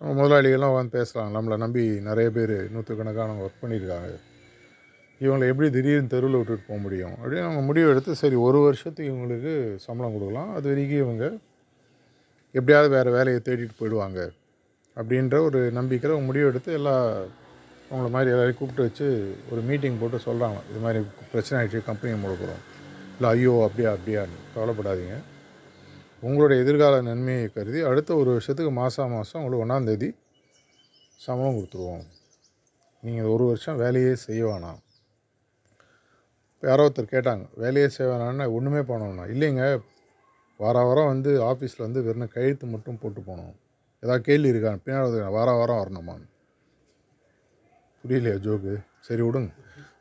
நம்ம முதலாளிகள்லாம் வந்து பேசலாம். நம்மளை நம்பி நிறைய பேர் நூற்றுக்கணக்கானவங்க ஒர்க் பண்ணியிருக்காங்க. இவங்களை எப்படி திடீர்னு தெருவில் விட்டுட்டு போக முடியும்? அப்படின்னு அவங்க முடிவு எடுத்து சரி ஒரு வருஷத்துக்கு இவங்களுக்கு சம்பளம் கொடுக்கலாம். அது வரைக்கும் இவங்க எப்படியாவது வேறு வேலையை தேடிட்டு போயிடுவாங்க அப்படின்ற ஒரு நம்பிக்கையில் முடிவு எடுத்து எல்லா அவங்கள மாதிரி எல்லாரையும் கூப்பிட்டு வச்சு ஒரு மீட்டிங் போட்டு சொல்கிறாங்க இது மாதிரி பிரச்சனை ஆகிடுச்சு கம்பெனியை முழுக்கிறோம் இல்லை ஐயோ அப்படியா அப்படியான்னு கவலைப்படாதீங்க. உங்களுடைய எதிர்கால நன்மையை கருதி அடுத்த ஒரு வருஷத்துக்கு மாதம் மாதம் உங்களுக்கு ஒன்றாந்தேதி சம்பளம் கொடுத்துருவோம். நீங்கள் ஒரு வருஷம் வேலையே செய்ய வேணாம். யாரோ ஒருத்தர் கேட்டாங்க வேலையே செய்ய வேணாம்னா ஒன்றுமே பண்ணணும்னா இல்லைங்க வார வாரம் வந்து ஆஃபீஸில் வந்து வெறும் கையெழுத்து மட்டும் போட்டு போகணும். ஏதாவது கேள்வி இருக்கா? பின்னாடி வார வாரம் வரணுமான்னு புரியலையா ஜோக்கு? சரி விடுங்க.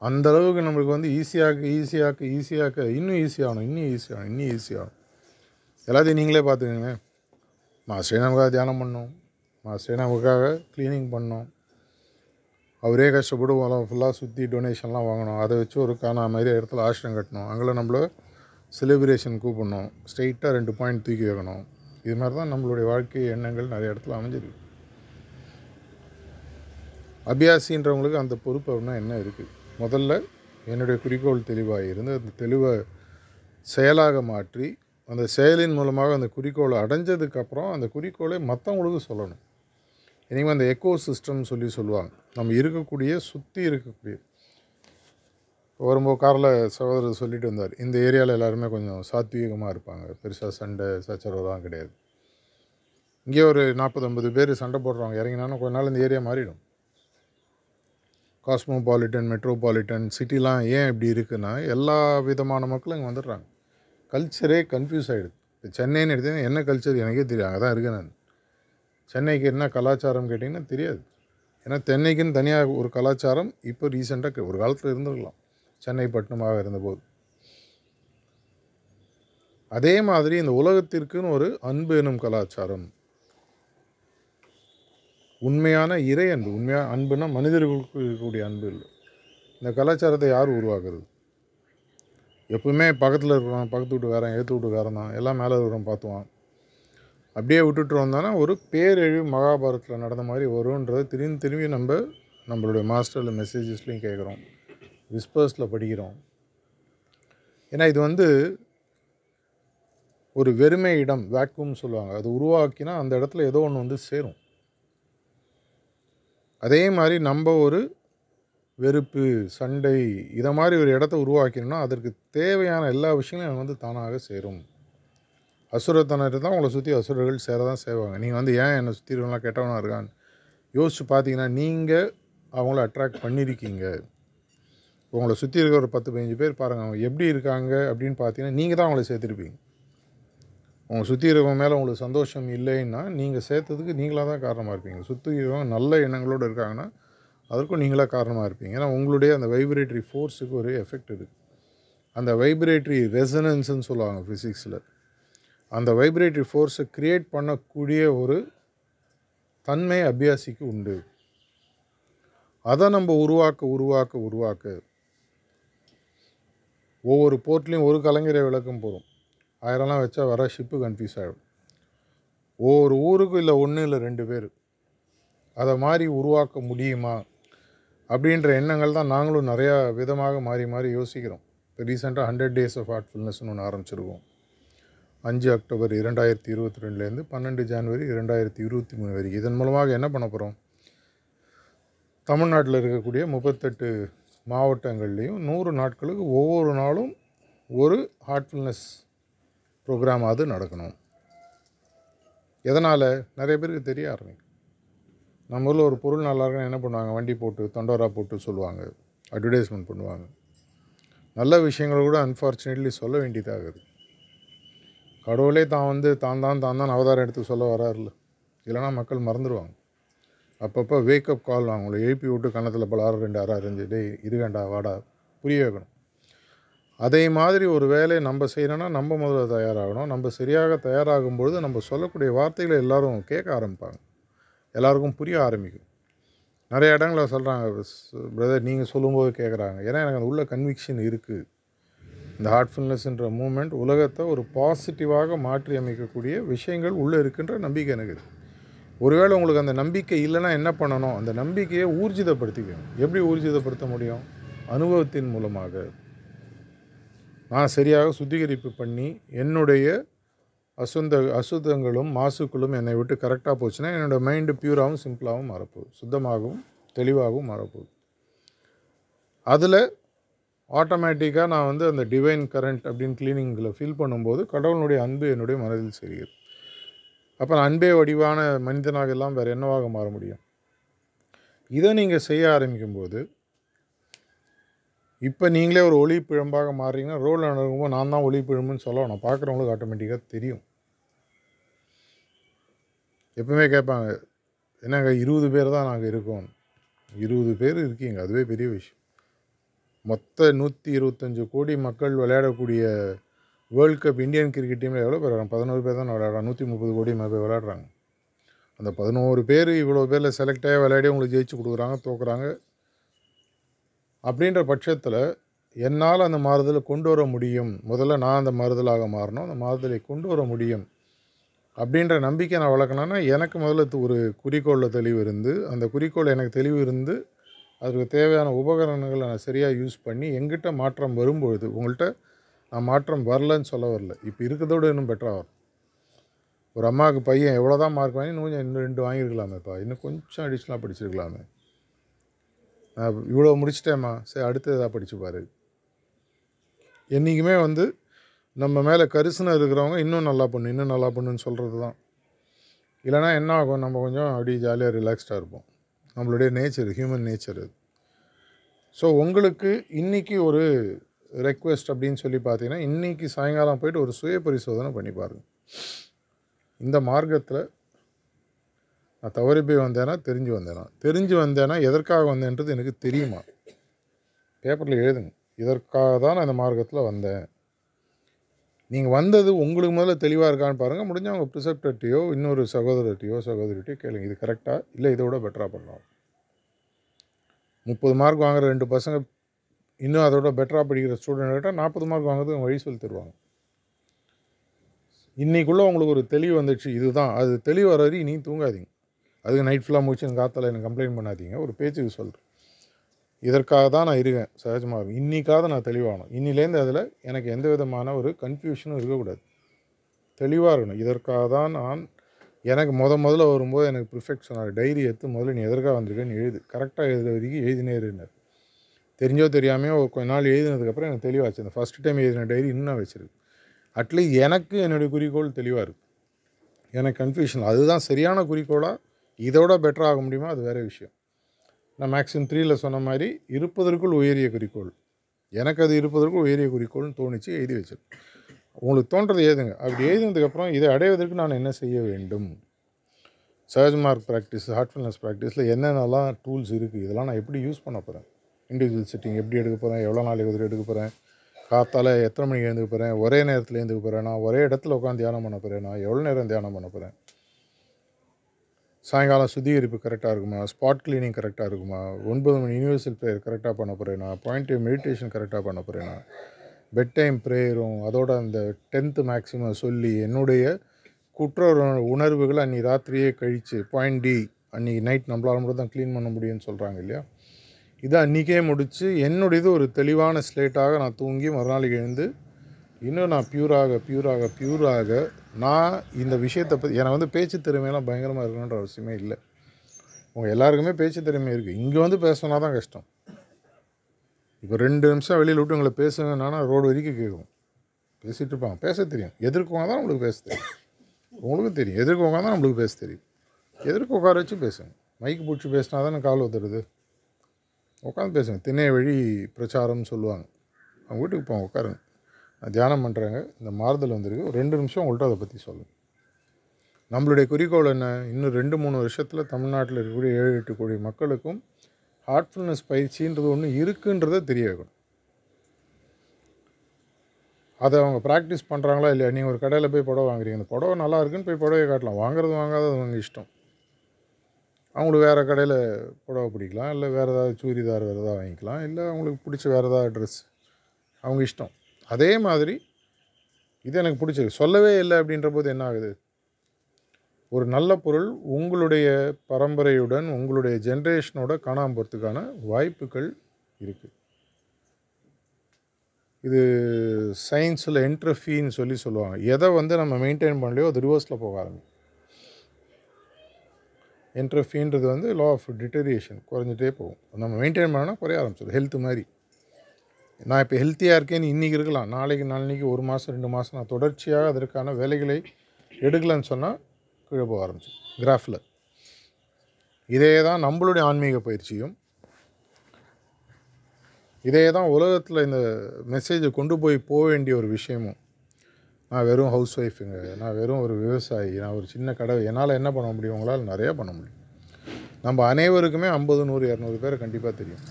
அந்த அளவுக்கு நம்மளுக்கு வந்து ஈஸியாக்க ஈஸியாக்க ஈஸியாக்க இன்னும் ஈஸியாகணும் இன்னும் ஈஸியாகணும் இன்னும் ஈஸியாகணும் எல்லாத்தையும் நீங்களே பார்த்துக்கங்களேன். மா ஸ்ரீநாமுக்காக தியானம் பண்ணோம். மா ஸ்ரீநாமுக்காக க்ளீனிங் பண்ணோம். அவரே கஷ்டப்பட்டு உலகம் ஃபுல்லாக சுற்றி டொனேஷன்லாம் வாங்கணும் அதை வச்சு ஒரு காணா மாதிரி இடத்துல ஆசிரம் கட்டணும் அங்கே நம்மள செலிப்ரேஷன் கூப்பிடணும். ஸ்ட்ரெயிட்டாக ரெண்டு பாயிண்ட் தூக்கி வைக்கணும். இது மாதிரி தான் நம்மளுடைய வாழ்க்கை எண்ணங்கள் நிறைய இடத்துல அமைஞ்சிருக்கு. அபியாசின்றவங்களுக்கு அந்த பொறுப்பு அப்படின்னா என்ன இருக்குது முதல்ல என்னுடைய குறிக்கோள் தெளிவாக இருந்து அந்த தெளிவை செயலாக மாற்றி அந்த செயலின் மூலமாக அந்த குறிக்கோளை அடைஞ்சதுக்கப்புறம் அந்த குறிக்கோளை மற்றவங்களுக்கு சொல்லணும். இனிமேல் அந்த எக்கோ சிஸ்டம்னு சொல்லி சொல்லுவாங்க. நம்ம இருக்கக்கூடிய சுற்றி இருக்கக்கூடிய வரும்போது காரில் சகோதரர் சொல்லிட்டு வந்தார் இந்த ஏரியாவில் எல்லாருமே கொஞ்சம் சாத்வீகமாக இருப்பாங்க. பெருசாக சண்டை சச்சரவுலாம் கிடையாது. இங்கே ஒரு நாற்பது ஐம்பது பேர் சண்டை போடுறவங்க. இறங்கினாலும் கொஞ்ச நாள் இந்த ஏரியா மாறிடும். காஸ்மோபாலிட்டன் மெட்ரோபாலிட்டன் சிட்டிலாம் ஏன் இப்படி இருக்குன்னா எல்லா விதமான மக்களும் இங்கே வந்துடுறாங்க. கல்ச்சரே கன்ஃபியூஸ் ஆகிடுது இப்போ சென்னைன்னு எடுத்தீங்கன்னா என்ன கல்ச்சர் எனக்கே தெரியும் அங்கே தான் இருக்கேன் நான். சென்னைக்கு என்ன கலாச்சாரம் கேட்டிங்கன்னா தெரியாது. ஏன்னா தென்னைக்குன்னு தனியாக ஒரு கலாச்சாரம் இப்போ ரீசெண்டாக ஒரு காலத்தில் இருந்திருக்கலாம். சென்னை பட்டணமாக இருந்தபோது. அதே மாதிரி இந்த உலகத்திற்குன்னு ஒரு அன்பு எனும் கலாச்சாரம். உண்மையான இறை அன்பு உண்மையான அன்புனா மனிதர்களுக்கு இருக்கக்கூடிய அன்பு இல்லை. இந்த கலாச்சாரத்தை யார் உருவாக்குறது? எப்பவுமே பக்கத்தில் இருக்கிறவன் பக்கத்து வீட்டுக்காரன் ஏற்று வீட்டுக்காரன் தான். எல்லாம் மேலே இருக்கிறவன் பார்த்துவான். அப்படியே விட்டுட்டு வந்தோன்னா ஒரு பேரழிவு மகாபாரத்தில் நடந்த மாதிரி வரும்ன்றதை திரும்பி திரும்பி நம்ம நம்மளுடைய மாஸ்டரில் மெசேஜஸ்லையும் கேட்குறோம். விஸ்பர்ஸில் படிக்கிறோம். ஏன்னா இது வந்து ஒரு வெறுமை இடம் வேக்யூம் சொல்லுவாங்க. அது உருவாக்கினா அந்த இடத்துல ஏதோ ஒன்று வந்து சேரும். அதே மாதிரி நம்ம ஒரு வெறுப்பு சண்டை இதை மாதிரி ஒரு இடத்த உருவாக்கணும்னா அதற்கு தேவையான எல்லா விஷயங்களும் எனக்கு வந்து தானாக சேரும். அசுரத்தனத்தை தான் உங்களை சுற்றி அசுரர்கள் சேர தான் செய்வாங்க. நீங்கள் வந்து ஏன் என்னை சுற்றி இருக்கலாம் கெட்டவனாக இருக்கான்னு யோசித்து பார்த்தீங்கன்னா நீங்கள் அவங்கள அட்ராக்ட் பண்ணியிருக்கீங்க உங்களை சுற்றி இருக்கிற ஒரு பத்து பதினஞ்சு பேர் பாருங்கள் அவங்க எப்படி இருக்காங்க அப்படின்னு பார்த்தீங்கன்னா நீங்கள் தான் அவங்கள சேர்த்துருப்பீங்க. அவங்க சுற்றி இருக்கிறவங்க மேலே உங்களுக்கு சந்தோஷம் இல்லைன்னா நீங்கள் சேர்த்ததுக்கு நீங்களாக தான் காரணமாக இருப்பீங்க. சுற்றி இருக்கிறவங்க நல்ல எண்ணங்களோடு இருக்காங்கன்னா அதற்கும் நீங்களாக காரணமாக இருப்பீங்க. ஏன்னா உங்களுடைய அந்த வைப்ரேட்டரி ஃபோர்ஸுக்கு ஒரு எஃபெக்ட் இருக்குது அந்த வைப்ரேட்டரி ரெசனன்ஸுன்னு சொல்லுவாங்க ஃபிசிக்ஸில் அந்த வைப்ரேட்டரி ஃபோர்ஸை க்ரியேட் பண்ணக்கூடிய ஒரு தன்மை அபியாசிக்கு உண்டு. அதை நம்ம உருவாக்க உருவாக்க உருவாக்க ஒவ்வொரு போர்ட்லேயும் ஒரு கலைஞரை விளக்கம் போகிறோம் ஆயிரம்லாம் வச்சா வர ஷிப்பு கன்ஃபியூஸ் ஆகிடும் ஒவ்வொரு ஊருக்கும் இல்லை ஒன்று இல்லை ரெண்டு பேர். அதை மாதிரி உருவாக்க முடியுமா? அப்படின்ற எண்ணங்கள் தான் நாங்களும் நிறையா விதமாக மாறி மாறி யோசிக்கிறோம். இப்போ ரீசெண்டாக ஹண்ட்ரட் டேஸ் ஆஃப் ஹார்ட்ஃபுல்னஸ்னு ஒன்று ஆரம்பிச்சிருக்கோம். அஞ்சு அக்டோபர் இரண்டாயிரத்தி இருபத்தி ரெண்டுலேருந்து பன்னெண்டு ஜனவரி இரண்டாயிரத்தி இருபத்தி மூணு வரைக்கும். இதன் மூலமாக என்ன பண்ண போகிறோம் தமிழ்நாட்டில் இருக்கக்கூடிய முப்பத்தெட்டு மாவட்டங்கள்லேயும் நூறு நாட்களுக்கு ஒவ்வொரு நாளும் ஒரு ஹார்ட்ஃபுல்னஸ் ப்ரோக்ராமாவது நடக்கணும். எதனால்? நிறைய பேருக்கு தெரிய ஆரம்பிக்கும். நம்ம ஊரில் ஒரு பொருள் நல்லா இருக்குன்னு என்ன பண்ணுவாங்க? வண்டி போட்டு தொண்டோரா போட்டு சொல்லுவாங்க. அட்வர்டைஸ்மெண்ட் பண்ணுவாங்க. நல்ல விஷயங்கள் கூட அன்ஃபார்ச்சுனேட்லி சொல்ல வேண்டியதாகுது கடவுளே தான் வந்து தான் தான் தான் தான் அவதாரம் எடுத்து சொல்ல வராருல்ல. இல்லைனா மக்கள் மறந்துடுவாங்க அப்பப்போ வேக்கப் கால் அவங்கள எழுப்பி விட்டு கன்னத்தில் பல ஆறு ரெண்டு ஆறு அரைஞ்சு டேய் இருவேண்டா வாடா புரிய வைக்கணும். அதே மாதிரி ஒரு வேலையை நம்ம செய்யணும்னா நம்ம முதல்ல தயாராகணும். நம்ம சரியாக தயாராகும் பொழுது நம்ம சொல்லக்கூடிய வார்த்தைகளை எல்லோரும் கேட்க ஆரம்பிப்பாங்க. எல்லாருக்கும் புரிய ஆரம்பிக்கும். நிறைய இடங்களில் சொல்கிறாங்க பிரதர் நீங்கள் சொல்லும்போது கேட்குறாங்க ஏன்னா எனக்கு அந்த உள்ள கன்விக்ஷன் இருக்குது இந்த ஹார்ட்ஃபுல்னஸ்ன்ற மூமெண்ட் உலகத்தை ஒரு பாசிட்டிவாக மாற்றி அமைக்கக்கூடிய விஷயங்கள் உள்ளே இருக்குன்ற நம்பிக்கை எனக்கு இருக்குது ஒருவேளை உங்களுக்கு அந்த நம்பிக்கை இல்லைன்னா என்ன பண்ணணும்? அந்த நம்பிக்கையை ஊர்ஜிதப்படுத்திக்கணும். எப்படி ஊர்ஜிதப்படுத்த முடியும்? அனுபவத்தின் மூலமாக. நான் சரியாக சுத்திகரிப்பு பண்ணி என்னுடைய அசுந்த அசுத்தங்களும் மாசுக்களும் என்னை விட்டு கரெக்டாக போச்சுன்னா என்னோடய மைண்டு பியூராகவும் சிம்பிளாகவும் மாறப்போகுது. சுத்தமாகவும் தெளிவாகவும் மாறப்போகுது. அதில் ஆட்டோமேட்டிக்காக நான் வந்து அந்த டிவைன் கரண்ட் அப்படின்னு கிளீனிங்கில் ஃபீல் பண்ணும்போது கடவுளுடைய அன்பு என்னுடைய மனதில் செய்கிறது அப்புறம் அன்பே வடிவான மனிதனாக எல்லாம் வேறு என்னவாக மாற முடியும்? இதை நீங்கள் செய்ய ஆரம்பிக்கும்போது இப்போ நீங்களே ஒரு ஒளி பிழம்பாக மாறுறீங்கன்னா ரோலில் நடக்கும்போது நான் தான் ஒளி பிழம்புன்னு சொல்ல நான் பார்க்குறவங்களுக்கு ஆட்டோமேட்டிக்காக தெரியும். எப்பவுமே கேட்பாங்க என்னங்க இருபது பேர் தான் நாங்கள் இருக்கோம். இருபது பேர் இருக்கீங்க அதுவே பெரிய விஷயம். மொத்த நூற்றி இருபத்தஞ்சி கோடி மக்கள் விளையாடக்கூடிய வேர்ல்டு கப் இந்தியன் கிரிக்கெட் டீமில் எவ்வளோ பேர் வராங்க பதினோரு பேர் தான் விளையாடுறாங்க. நூற்றி முப்பது கோடி மேலே பேர் விளையாடுறாங்க. அந்த பதினோரு பேர் இவ்வளோ பேரில் செலக்டாக விளையாடி உங்களுக்கு ஜெயிச்சு கொடுக்குறாங்க தோக்குறாங்க. அப்படின்ற பட்சத்தில் என்னால் அந்த மாறுதலை கொண்டு வர முடியும்? முதல்ல நான் அந்த மாறுதலாக மாறணும். அந்த மாறுதலை கொண்டு வர முடியும் அப்படின்ற நம்பிக்கை நான் வளர்க்கணுன்னா எனக்கு முதல்ல ஒரு குறிக்கோளில் தெளிவு இருந்து அந்த குறிக்கோள் எனக்கு தெளிவு இருந்து அதுக்கு தேவையான உபகரணங்களை நான் சரியாக யூஸ் பண்ணி எங்கிட்ட மாற்றம் வரும்பொழுது உங்கள்கிட்ட நான் மாற்றம் வரலன்னு சொல்ல வரல. இப்போ இருக்கிறதோட இன்னும் பெட்டராக வரும். ஒரு அம்மாவுக்கு பையன் எவ்வளோ தான் மார்க் வாங்கி இன்னும் கொஞ்சம் இன்னும் ரெண்டு வாங்கியிருக்கலாமேப்பா. இன்னும் கொஞ்சம் அடிஷ்னலாக படிச்சிருக்கலாமே. நான் இவ்வளோ முடிச்சிட்டேம்மா. சரி அடுத்து எதாவது படித்து பாரு. என்றைக்குமே வந்து நம்ம மேலே கரிசனை இருக்கிறவங்க இன்னும் நல்லா பண்ணு இன்னும் நல்லா பண்ணுன்னு சொல்கிறது தான் இல்லைனா என்ன ஆகும்? நம்ம கொஞ்சம் அப்படியே ஜாலியாக ரிலாக்ஸ்டாக இருப்போம். நம்மளுடைய நேச்சர் ஹியூமன் நேச்சர் அது. ஸோ உங்களுக்கு இன்றைக்கி ஒரு ரெக்வெஸ்ட் அப்படின்னு சொல்லி பார்த்தீங்கன்னா இன்றைக்கி சாயங்காலம் போயிட்டு ஒரு சுய பரிசோதனை பண்ணி பாருங்கள் இந்த மார்க்கத்தில் நான் தவறி போய் வந்தேன்னா தெரிஞ்சு வந்தேனா? தெரிஞ்சு வந்தேன்னா எதற்காக வந்தேன்றது எனக்கு தெரியுமா? பேப்பரில் எழுதுங்க. இதற்காக தான் நான் இந்த மார்க்கத்தில் வந்தேன். நீங்கள் வந்தது உங்களுக்கு முதல்ல தெளிவாக இருக்கான்னு பாருங்கள் முடிஞ்சால் அவங்க ப்ரிசெப்டர்ட்டையோ இன்னொரு சகோதரர்கிட்டையோ சகோதரிட்டையோ கேளுங்க. இது கரெக்டாக இல்லை இதை விட பெட்டராக பண்ணலாம். முப்பது மார்க் வாங்குகிற ரெண்டு பசங்க இன்னும் அதோட பெட்டராக படிக்கிற ஸ்டூடெண்ட்கிட்ட நாற்பது மார்க் வாங்குறதுக்கு வழி சொல்லி தருவாங்க. இன்றைக்குள்ளே உங்களுக்கு ஒரு தெளிவு வந்துடுச்சு இதுதான். அது தெளிவு வர வரைக்கும் நீ தூங்காதீங்க. அதுக்கு நைட் ஃபுல்லாக முடிச்சு காத்தால் எனக்கு கம்ப்ளைண்ட் பண்ணாதீங்க. ஒரு பேச்சுக்கு சொல்கிறேன் இதற்காக தான் நான் இருக்கேன் சகஜமாக இருக்கும் இன்றைக்காக நான் தெளிவாகணும். இன்னிலேருந்து அதில் எனக்கு எந்த விதமான ஒரு கன்ஃபியூஷனும் இருக்கக்கூடாது. தெளிவாக இருக்கணும். இதற்காக தான் நான் எனக்கு முத முதல்ல வரும்போது எனக்கு ப்ரிஃபெக்ட் சொன்னார் டைரி எடுத்து முதல்ல நீ எதற்காக வந்திருக்கேன்னு எழுது. கரெக்டாக எழுத வரைக்கும் எழுதினே இருந்தார் தெரிஞ்சோ தெரியாமையோ ஒரு கொஞ்ச நாள் எழுதினதுக்கப்புறம் எனக்கு தெளிவாச்சு. அந்த ஃபஸ்ட் டைம் எழுதின டைரி இன்னும் வச்சுருக்கு அட்லீஸ்ட் எனக்கு என்னுடைய குறிக்கோள் தெளிவாக இருக்குது எனக்கு கன்ஃபியூஷன் அதுதான் சரியான குறிக்கோளாக இதோட பெட்டராக ஆக முடியுமா அது வேறு விஷயம். நான் மேக்ஸிமம் த்ரீயில் சொன்ன மாதிரி இருப்பதற்குள் உயரிய குறிக்கோள். எனக்கு அது இருப்பதற்குள் உயரிய குறிக்கோள்னு தோணிச்சு எழுதி வச்சிருக்கேன். உங்களுக்கு தோன்றது எழுதுங்க. அப்படி எழுதினதுக்கப்புறம் இதை அடைவதற்கு நான் என்ன செய்ய வேண்டும்? சர்ஜ் மார்க் ப்ராக்டிஸ் ஹார்ட்ஃபுல்னஸ் ப்ராக்டிஸில் என்னென்னலாம் டூல்ஸ் இருக்குது இதெல்லாம் நான் எப்படி யூஸ் பண்ண போகிறேன் இண்டிவிஜுவல் செட்டிங் எப்படி எடுக்க போகிறேன் எவ்வளோ நாளைக்கு ஒரு எடுக்க போகிறேன் காத்தால் எத்தனை மணிக்கு எழுந்துக்க போகிறேன் ஒரே நேரத்தில் எழுந்துக்க போகிறேன் நான் ஒரே இடத்துல உட்காந்து தியானம் பண்ண போகிறேன் நான் எவ்வளோ நேரம் தியானம் பண்ண போகிறேன் சாயங்காலம் சுத்திகரிப்பு கரெக்டாக இருக்குமா? ஸ்பாட் கிளீனிங் கரெக்டாக இருக்குமா? ஒன்பது மணி யூனிவர்சல் ப்ரேயர் கரெக்டாக பண்ண போகிறேனா பாயிண்ட் மெடிடேஷன் கரெக்டாக பண்ண போகிறேனா பெட் டைம் ப்ரேயரும் அதோட அந்த டென்த்து மேக்ஸிமம் சொல்லி என்னுடைய குற்ற உணர்வுகளை அன்றைக்கி ராத்திரியே கழித்து பாயிண்ட் டி அன்றைக்கி நைட் நம்மளால மட்டும் தான் க்ளீன் பண்ண முடியும்னு சொல்கிறாங்க இல்லையா? இதை அன்றைக்கே முடித்து என்னுடையது ஒரு தெளிவான ஸ்லேட்டாக நான் தூங்கி மறுநாள் எழுந்து இன்னும் நான் பியூராக பியூராக பியூராக நான் இந்த விஷயத்தை பற்றி எனக்கு வந்து பேச்சு திறமையெல்லாம் பயங்கரமாக இருக்கணுன்ற அவசியமே இல்லை. உங்கள் எல்லாருக்குமே பேச்சு திறமை இருக்குது இங்கே வந்து பேசினா தான் கஷ்டம். இப்போ ரெண்டு நிமிஷம் வெளியில் விட்டு உங்களை பேசுங்கன்னா ரோடு வரைக்கும் கேட்கும். பேசிகிட்டு இருப்பாங்க. பேச தெரியும். எதிர்க்கவங்க தான் நம்மளுக்கு பேச தெரியும். உங்களுக்கும் தெரியும். எதிர்க்கவங்க தான் நம்மளுக்கு பேச தெரியும். எதிர்க்க உட்கார வச்சு பேசுங்க. மைக்கு பிடிச்சி பேசினா தானே கால் வந்துடுது உட்காந்து பேசுங்க திண்ணை வழி பிரச்சாரம்னு சொல்லுவாங்க. அவங்க வீட்டுக்கு போங்க உட்காருங்க. தியானம் பண்ணுறாங்க இந்த மாறுதல் வந்திருக்கு. ஒரு ரெண்டு நிமிஷம் உங்கள்கிட்ட அதை பற்றி சொல்லுங்கள் நம்மளுடைய குறிக்கோள் என்ன? இன்னும் ரெண்டு மூணு வருஷத்தில் தமிழ்நாட்டில் இருக்கக்கூடிய ஏழு எட்டு கோடி மக்களுக்கும் ஹார்ட்ஃபுல்னஸ் பயிற்சின்றது ஒன்று இருக்குன்றதை தெரிய வைக்கணும். அதை அவங்க ப்ராக்டிஸ் பண்ணுறாங்களா இல்லையா? நீங்கள் ஒரு கடையில் போய் புடவை வாங்குறீங்க. இந்த புடவை நல்லா இருக்குன்னு போய் புடவையை காட்டலாம். வாங்குறது வாங்காதது அவங்க இஷ்டம். அவங்களுக்கு வேறு கடையில் புடவை பிடிக்கலாம் இல்லை வேறு ஏதாவது சூரிதார் வேறு ஏதாவது வாங்கிக்கலாம் இல்லை அவங்களுக்கு பிடிச்ச வேறு ஏதாவது ட்ரெஸ் அவங்க இஷ்டம். அதே மாதிரி இது எனக்கு பிடிச்சிருக்கு. சொல்லவே இல்லை அப்படின்ற போது என்ன ஆகுது? ஒரு நல்ல பொருள் உங்களுடைய பரம்பரையுடன் உங்களுடைய ஜென்ரேஷனோட காணாமல் போகிறதுக்கான வாய்ப்புகள் இருக்குது இது சயின்ஸில் என்ட்ரஃபின்னு சொல்லி சொல்லுவாங்க. எதை வந்து நம்ம மெயின்டைன் பண்ணலையோ அது ரிவர்ஸில் போக ஆரம்பிக்கும். என்ட்ரஃபின்றது வந்து லா ஆஃப் டிட்டரியேஷன் குறைஞ்சிட்டே போகும். நம்ம மெயின்டைன் பண்ணோன்னா குறைய ஆரம்பிச்சிடும் ஹெல்த் மாதிரி. நான் இப்போ ஹெல்த்தியாக இருக்கேன்னு இன்றைக்கி இருக்கலாம். நாளைக்கு நாளைக்கு ஒரு மாதம் ரெண்டு மாதம் நான் தொடர்ச்சியாக அதற்கான வேலைகளை எடுக்கலைன்னு சொன்னால் கீழே போக ஆரம்பிச்சு கிராஃபில் இதே தான் நம்மளுடைய ஆன்மீக பயிற்சியும். இதே தான் உலகத்தில் இந்த மெசேஜை கொண்டு போய் போக வேண்டிய ஒரு விஷயமும். நான் வெறும் ஹவுஸ் ஒய்ஃபுங்க நான் வெறும் ஒரு விவசாயி. நான் ஒரு சின்ன கடை என்னால் என்ன பண்ண முடியும்? உங்களால் நிறையா பண்ண முடியும். நம்ம அனைவருக்குமே ஐம்பது நூறு இரநூறு பேர் கண்டிப்பாக தெரியும்.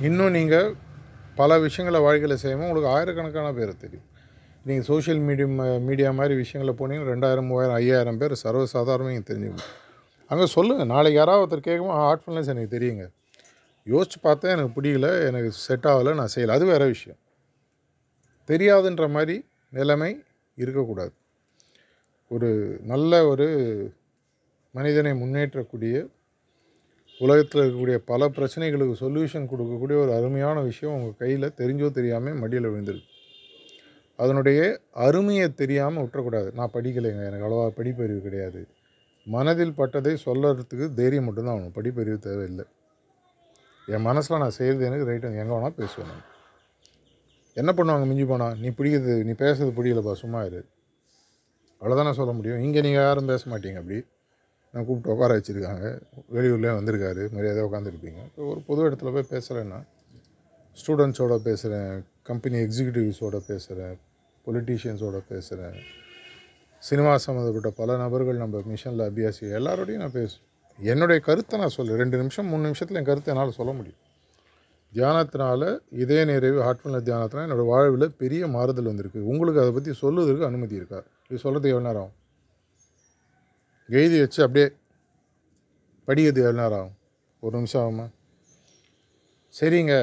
இன்னும் நீங்கள் பல விஷயங்களை வாழ்க்கையில் செய்யும்போது உங்களுக்கு ஆயிரக்கணக்கான பேர் தெரியும். நீங்கள் சோஷியல் மீடியம் மீடியா மாதிரி விஷயங்களில் போனீங்கன்னா ரெண்டாயிரம் மூவாயிரம் ஐயாயிரம் பேர் சர்வசாதாரணமாக நீங்கள் தெரிஞ்சுக்கணும். அங்கே சொல்லுங்கள் நாளைக்கு யாராவது ஒருத்தர் கேட்கும்போது ஹார்ட்ஃபுல்னஸ் எனக்கு தெரியுங்க. யோசிச்சு பார்த்தேன் எனக்கு பிடிக்கல. எனக்கு செட் ஆகலை. நான் செய்யலை. அது வேறு விஷயம். தெரியாதுன்ற மாதிரி நிலைமை இருக்கக்கூடாது. ஒரு நல்ல ஒரு மனிதனை முன்னேற்றக்கூடிய உலகத்தில் இருக்கக்கூடிய பல பிரச்சனைகளுக்கு சொல்யூஷன் கொடுக்கக்கூடிய ஒரு அருமையான விஷயம் உங்கள் கையில் தெரிஞ்சோ தெரியாமல் மடியில் விழுந்திருக்கு அதனுடைய அருமையை தெரியாமல் விட்டுறக்கூடாது. நான் படிக்கலைங்க எனக்கு அவ்வளோவா படிப்பறிவு கிடையாது. மனதில் பட்டதை சொல்லறதுக்கு தைரியம் மட்டும்தான் ஆகணும் படிப்பறிவு தேவையில்லை. என் மனசில் நான் செய்கிறது எனக்கு ரைட்டு எங்கே வேணால் பேசுவேன் நான். என்ன பண்ணுவாங்க மிஞ்சி போனால் நீ பிடிக்கிறது நீ பேசுறது பிடிக்கலப்பா சும்மா இரு. அவ்வளோதான் நான் சொல்ல முடியும். இங்கே நீங்கள் யாரும் பேச மாட்டீங்க அப்படி. நான் கூப்பிட்டு உட்கார வச்சுருக்காங்க. வெளியூர்லேயே வந்திருக்காரு. மரியாதையாக உட்காந்துருப்பீங்க இப்போ ஒரு பொது இடத்துல போய் பேசுகிறேன்னா ஸ்டூடெண்ட்ஸோட பேசுகிறேன் கம்பெனி எக்ஸிக்யூட்டிவ்ஸோட பேசுகிறேன் பொலிட்டீஷியன்ஸோட பேசுகிறேன் சினிமா சம்மந்தப்பட்ட பல நபர்கள் நம்ம மிஷனில் அபியாசி எல்லாரோடையும் நான் பேசுவேன் என்னுடைய கருத்தை நான் சொல்லுவேன் ரெண்டு நிமிஷம் மூணு நிமிஷத்தில் என் கருத்தை என்னால் சொல்ல முடியும். தியானத்தினால இதே நிறைவு ஹார்ட்ஃபுல்னஸ் தியானத்தினால் என்னோடய வாழ்வில் பெரிய மாறுதல் வந்திருக்கு. உங்களுக்கு அதை பற்றி சொல்லுவதற்கு அனுமதி இருக்கா? இது சொல்கிறதுக்கு எவ்வளோ நேரம் ஆகும்? எழுதி வச்சு அப்படியே படிக்கிறது எவ்வளோ நேரம் ஆகும்? ஒரு நிமிஷம் ஆகுமா? சரிங்க.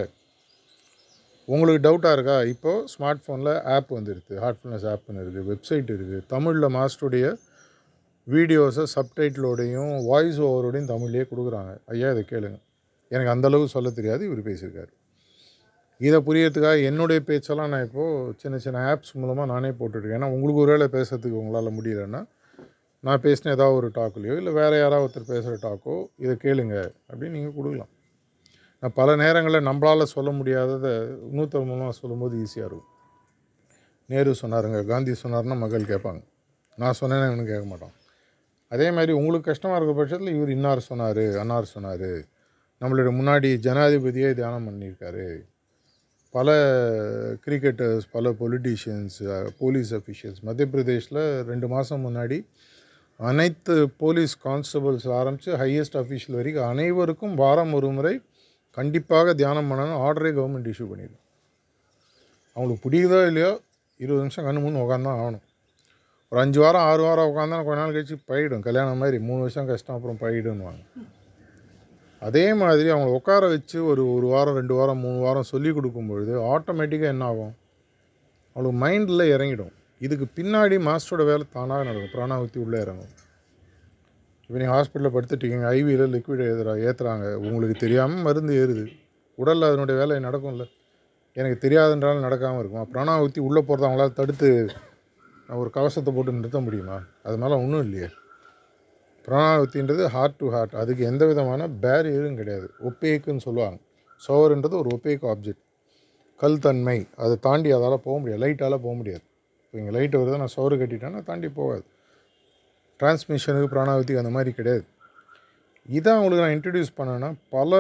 உங்களுக்கு டவுட்டாக இருக்கா? இப்போது ஸ்மார்ட் ஃபோனில் ஆப் வந்துருக்கு. ஹார்ட்ஃபுல்னஸ் ஆப்னு இருக்குது வெப்சைட் இருக்குது தமிழில் மாஸ்டருடைய வீடியோஸை சப்டைட்டிலோடையும் வாய்ஸ் ஓவரோடையும் தமிழ்லேயே கொடுக்குறாங்க. ஐயா இதை கேளுங்கள் எனக்கு அந்தளவு சொல்ல தெரியாது இவர் பேசியிருக்காரு. இதை புரியறதுக்காக என்னுடைய பேச்செல்லாம் நான் இப்போது சின்ன சின்ன ஆப்ஸ் மூலமாக நானே போட்டுட்ருக்கேன். ஏன்னா உங்களுக்கு ஒரு வேளை பேசுறதுக்கு உங்களால் முடியலன்னா நான் பேசின ஏதாவது ஒரு டாக்லையோ இல்லை வேறு யாராவது ஒருத்தர் பேசுகிற டாக்கோ இதை கேளுங்க அப்படின்னு நீங்கள் கொடுக்கலாம். நான் பல நேரங்களில் நம்மளால் சொல்ல முடியாததை இன்னொருத்தர் மூலமாக சொல்லும்போது ஈஸியாக இருக்கும். நேரு சொன்னாருங்க காந்தி சொன்னார்னா மக்கள் கேட்பாங்க. நான் சொன்னேன்னு இவனு கேட்க மாட்டான். அதே மாதிரி உங்களுக்கு கஷ்டமாக இருக்க பட்சத்தில் இவர் இன்னார் சொன்னார் அன்னார் சொன்னார். நம்மளோட முன்னாடி ஜனாதிபதியே தியானம் பண்ணியிருக்காரு. பல கிரிக்கெட்டர்ஸ் பல பொலிட்டீஷியன்ஸ் போலீஸ் அஃபிஷியல்ஸ் மத்திய பிரதேஷில் ரெண்டு மாதம் முன்னாடி அனைத்து போலீஸ் கான்ஸ்டபிள்ஸ் ஆரம்பித்து ஹையஸ்ட் அஃபீஷியல் வரைக்கும் அனைவருக்கும் வாரம் ஒரு முறை கண்டிப்பாக தியானம் பண்ணணும் ஆர்டரே கவர்மெண்ட் இஷ்யூ பண்ணிடும் அவங்களுக்கு பிடிக்குதோ இல்லையோ? இருபது நிமிஷம் கண்ணு மூணு உட்காந்தான் ஆகணும். ஒரு அஞ்சு வாரம் ஆறு வாரம் உட்காந்தா கொஞ்ச நாள் கழிச்சு பயிடும். கல்யாணம் மாதிரி மூணு வருஷம் கஷ்டம் அப்புறம் பயிடுன்னுவாங்க அதே மாதிரி அவங்கள உட்கார வச்சு ஒரு ஒரு வாரம் ரெண்டு வாரம் மூணு வாரம் சொல்லி கொடுக்கும் பொழுது ஆட்டோமேட்டிக்காக என்ன ஆகும்? அவங்களுக்கு மைண்டில் இறங்கிடும். இதுக்கு பின்னாடி மாஸ்டரோட வேலை தானாக நடக்கும். பிராணாவத்தி உள்ளே இறங்கும். இப்போ நீங்கள் ஹாஸ்பிட்டலில் படுத்துட்டீங்க ஐவியில் லிக்விட் ஏற்றுறா ஏற்றுறாங்க உங்களுக்கு தெரியாமல் மருந்து ஏறுது. உடலில் அதனுடைய வேலை நடக்கும்ல. எனக்கு தெரியாதுன்றாலும் நடக்காமல் இருக்கும்? பிராணாவத்தி உள்ளே போகிறத அவங்களால தடுத்து ஒரு கவசத்தை போட்டு நிறுத்த முடியுமா? அது மேலே ஒன்றும் இல்லையே. பிராணாவத்தின்றது ஹார்ட் டு ஹார்ட் அதுக்கு எந்த விதமான பேரியரும் கிடையாது. ஒப்பேக்குன்னு சொல்லுவாங்க. சோவர்ன்றது ஒரு ஒப்பேக் ஆப்ஜெக்ட் கல் தன்மை அதை தாண்டி அதால் போக முடியாது. லைட்டால் போக முடியாது. இப்போ இங்கே லைட்டு வருது நான் சோறு கட்டிட்டேன்னா தாண்டி போகாது. டிரான்ஸ்மிஷனுக்கு பிராணாவதிக்கு அந்த மாதிரி கிடையாது. இதான் அவங்களுக்கு நான் இன்ட்ரடியூஸ் பண்ணேன்னா பல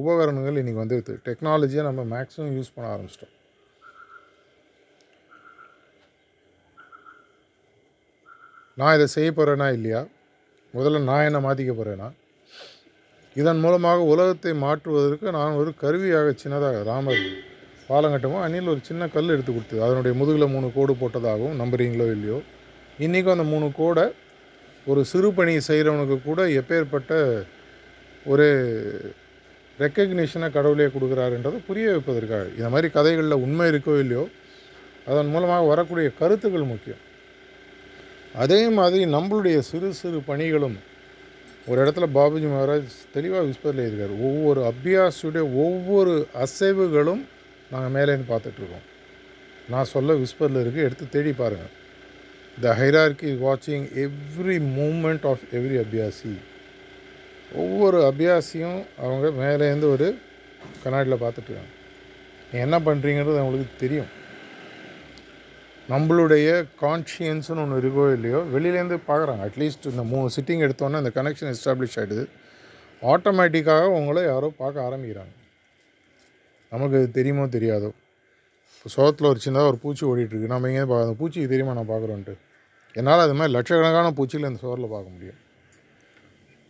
உபகரணங்கள் இன்றைக்கி வந்துடுது டெக்னாலஜியை நம்ம மேக்ஸிமம் யூஸ் பண்ண ஆரம்பிச்சிட்டோம். நான் இதை செய்ய போகிறேனா இல்லையா? முதல்ல நான் என்ன மாற்றிக்க போகிறேன்னா இதன் மூலமாக உலகத்தை மாற்றுவதற்கு நான் ஒரு கருவியாக சின்னதாக ராமர் பாலங்கட்டமோ அணில் ஒரு சின்ன கல் எடுத்து கொடுத்தது. அதனுடைய முதுகில் மூணு கோடு போட்டதாகவும் நம்புறீங்களோ இல்லையோ இன்றைக்கும் அந்த மூணு கோடை ஒரு சிறு பணி செய்கிறவனுக்கு கூட எப்பேற்பட்ட ஒரு ரெக்கக்னிஷனை கடவுளே கொடுக்குறாருன்றதை புரிய வைப்பதற்காக. இந்த மாதிரி கதைகளில் உண்மை இருக்கோ இல்லையோ அதன் மூலமாக வரக்கூடிய கருத்துக்கள் முக்கியம். அதே மாதிரி நம்மளுடைய சிறு சிறு பணிகளும் ஒரு இடத்துல பாபுஜி மகாராஜ் தெளிவாக விஸ்பரில் இருக்கார் ஒவ்வொரு அபியாஸுடைய ஒவ்வொரு அசைவுகளும் நாங்கள் மேலேருந்து பார்த்துட்ருக்கோம் நான் சொல்ல விஸ்பரில் இருக்குது எடுத்து தேடி பாருங்கள் த ஹைரார்கி வாட்சிங் எவ்ரி மூமெண்ட் ஆஃப் எவ்ரி அபியாசி ஒவ்வொரு அபியாசியும் அவங்க மேலேருந்து ஒரு கண்ணாடியில் பார்த்துட்ருக்காங்க நீங்கள் என்ன பண்ணுறீங்கிறது அவங்களுக்கு தெரியும். நம்மளுடைய கான்ஷியன்ஸ்னு ஒன்று இருக்கோ இல்லையோ வெளியிலேருந்து பார்க்குறாங்க. அட்லீஸ்ட் இந்த மூணு சிட்டிங் எடுத்தோன்னே இந்த கனெக்ஷன் எஸ்டாப்ளிஷ் ஆகிடுது ஆட்டோமேட்டிக்காக உங்களை யாரோ பார்க்க ஆரம்பிக்கிறாங்க. நமக்கு இது தெரியுமோ தெரியாதோ? இப்போ சோகத்தில் ஒரு சின்னதாக ஒரு பூச்சி ஓடிட்டுருக்கு. நம்ம எங்கேயும் பார்க்க அந்த பூச்சிக்கு தெரியுமா நான் பார்க்குறோன்ட்டு? என்னால் அது மாதிரி லட்சக்கணக்கான பூச்சியில் இந்த சோரில் பார்க்க முடியும்.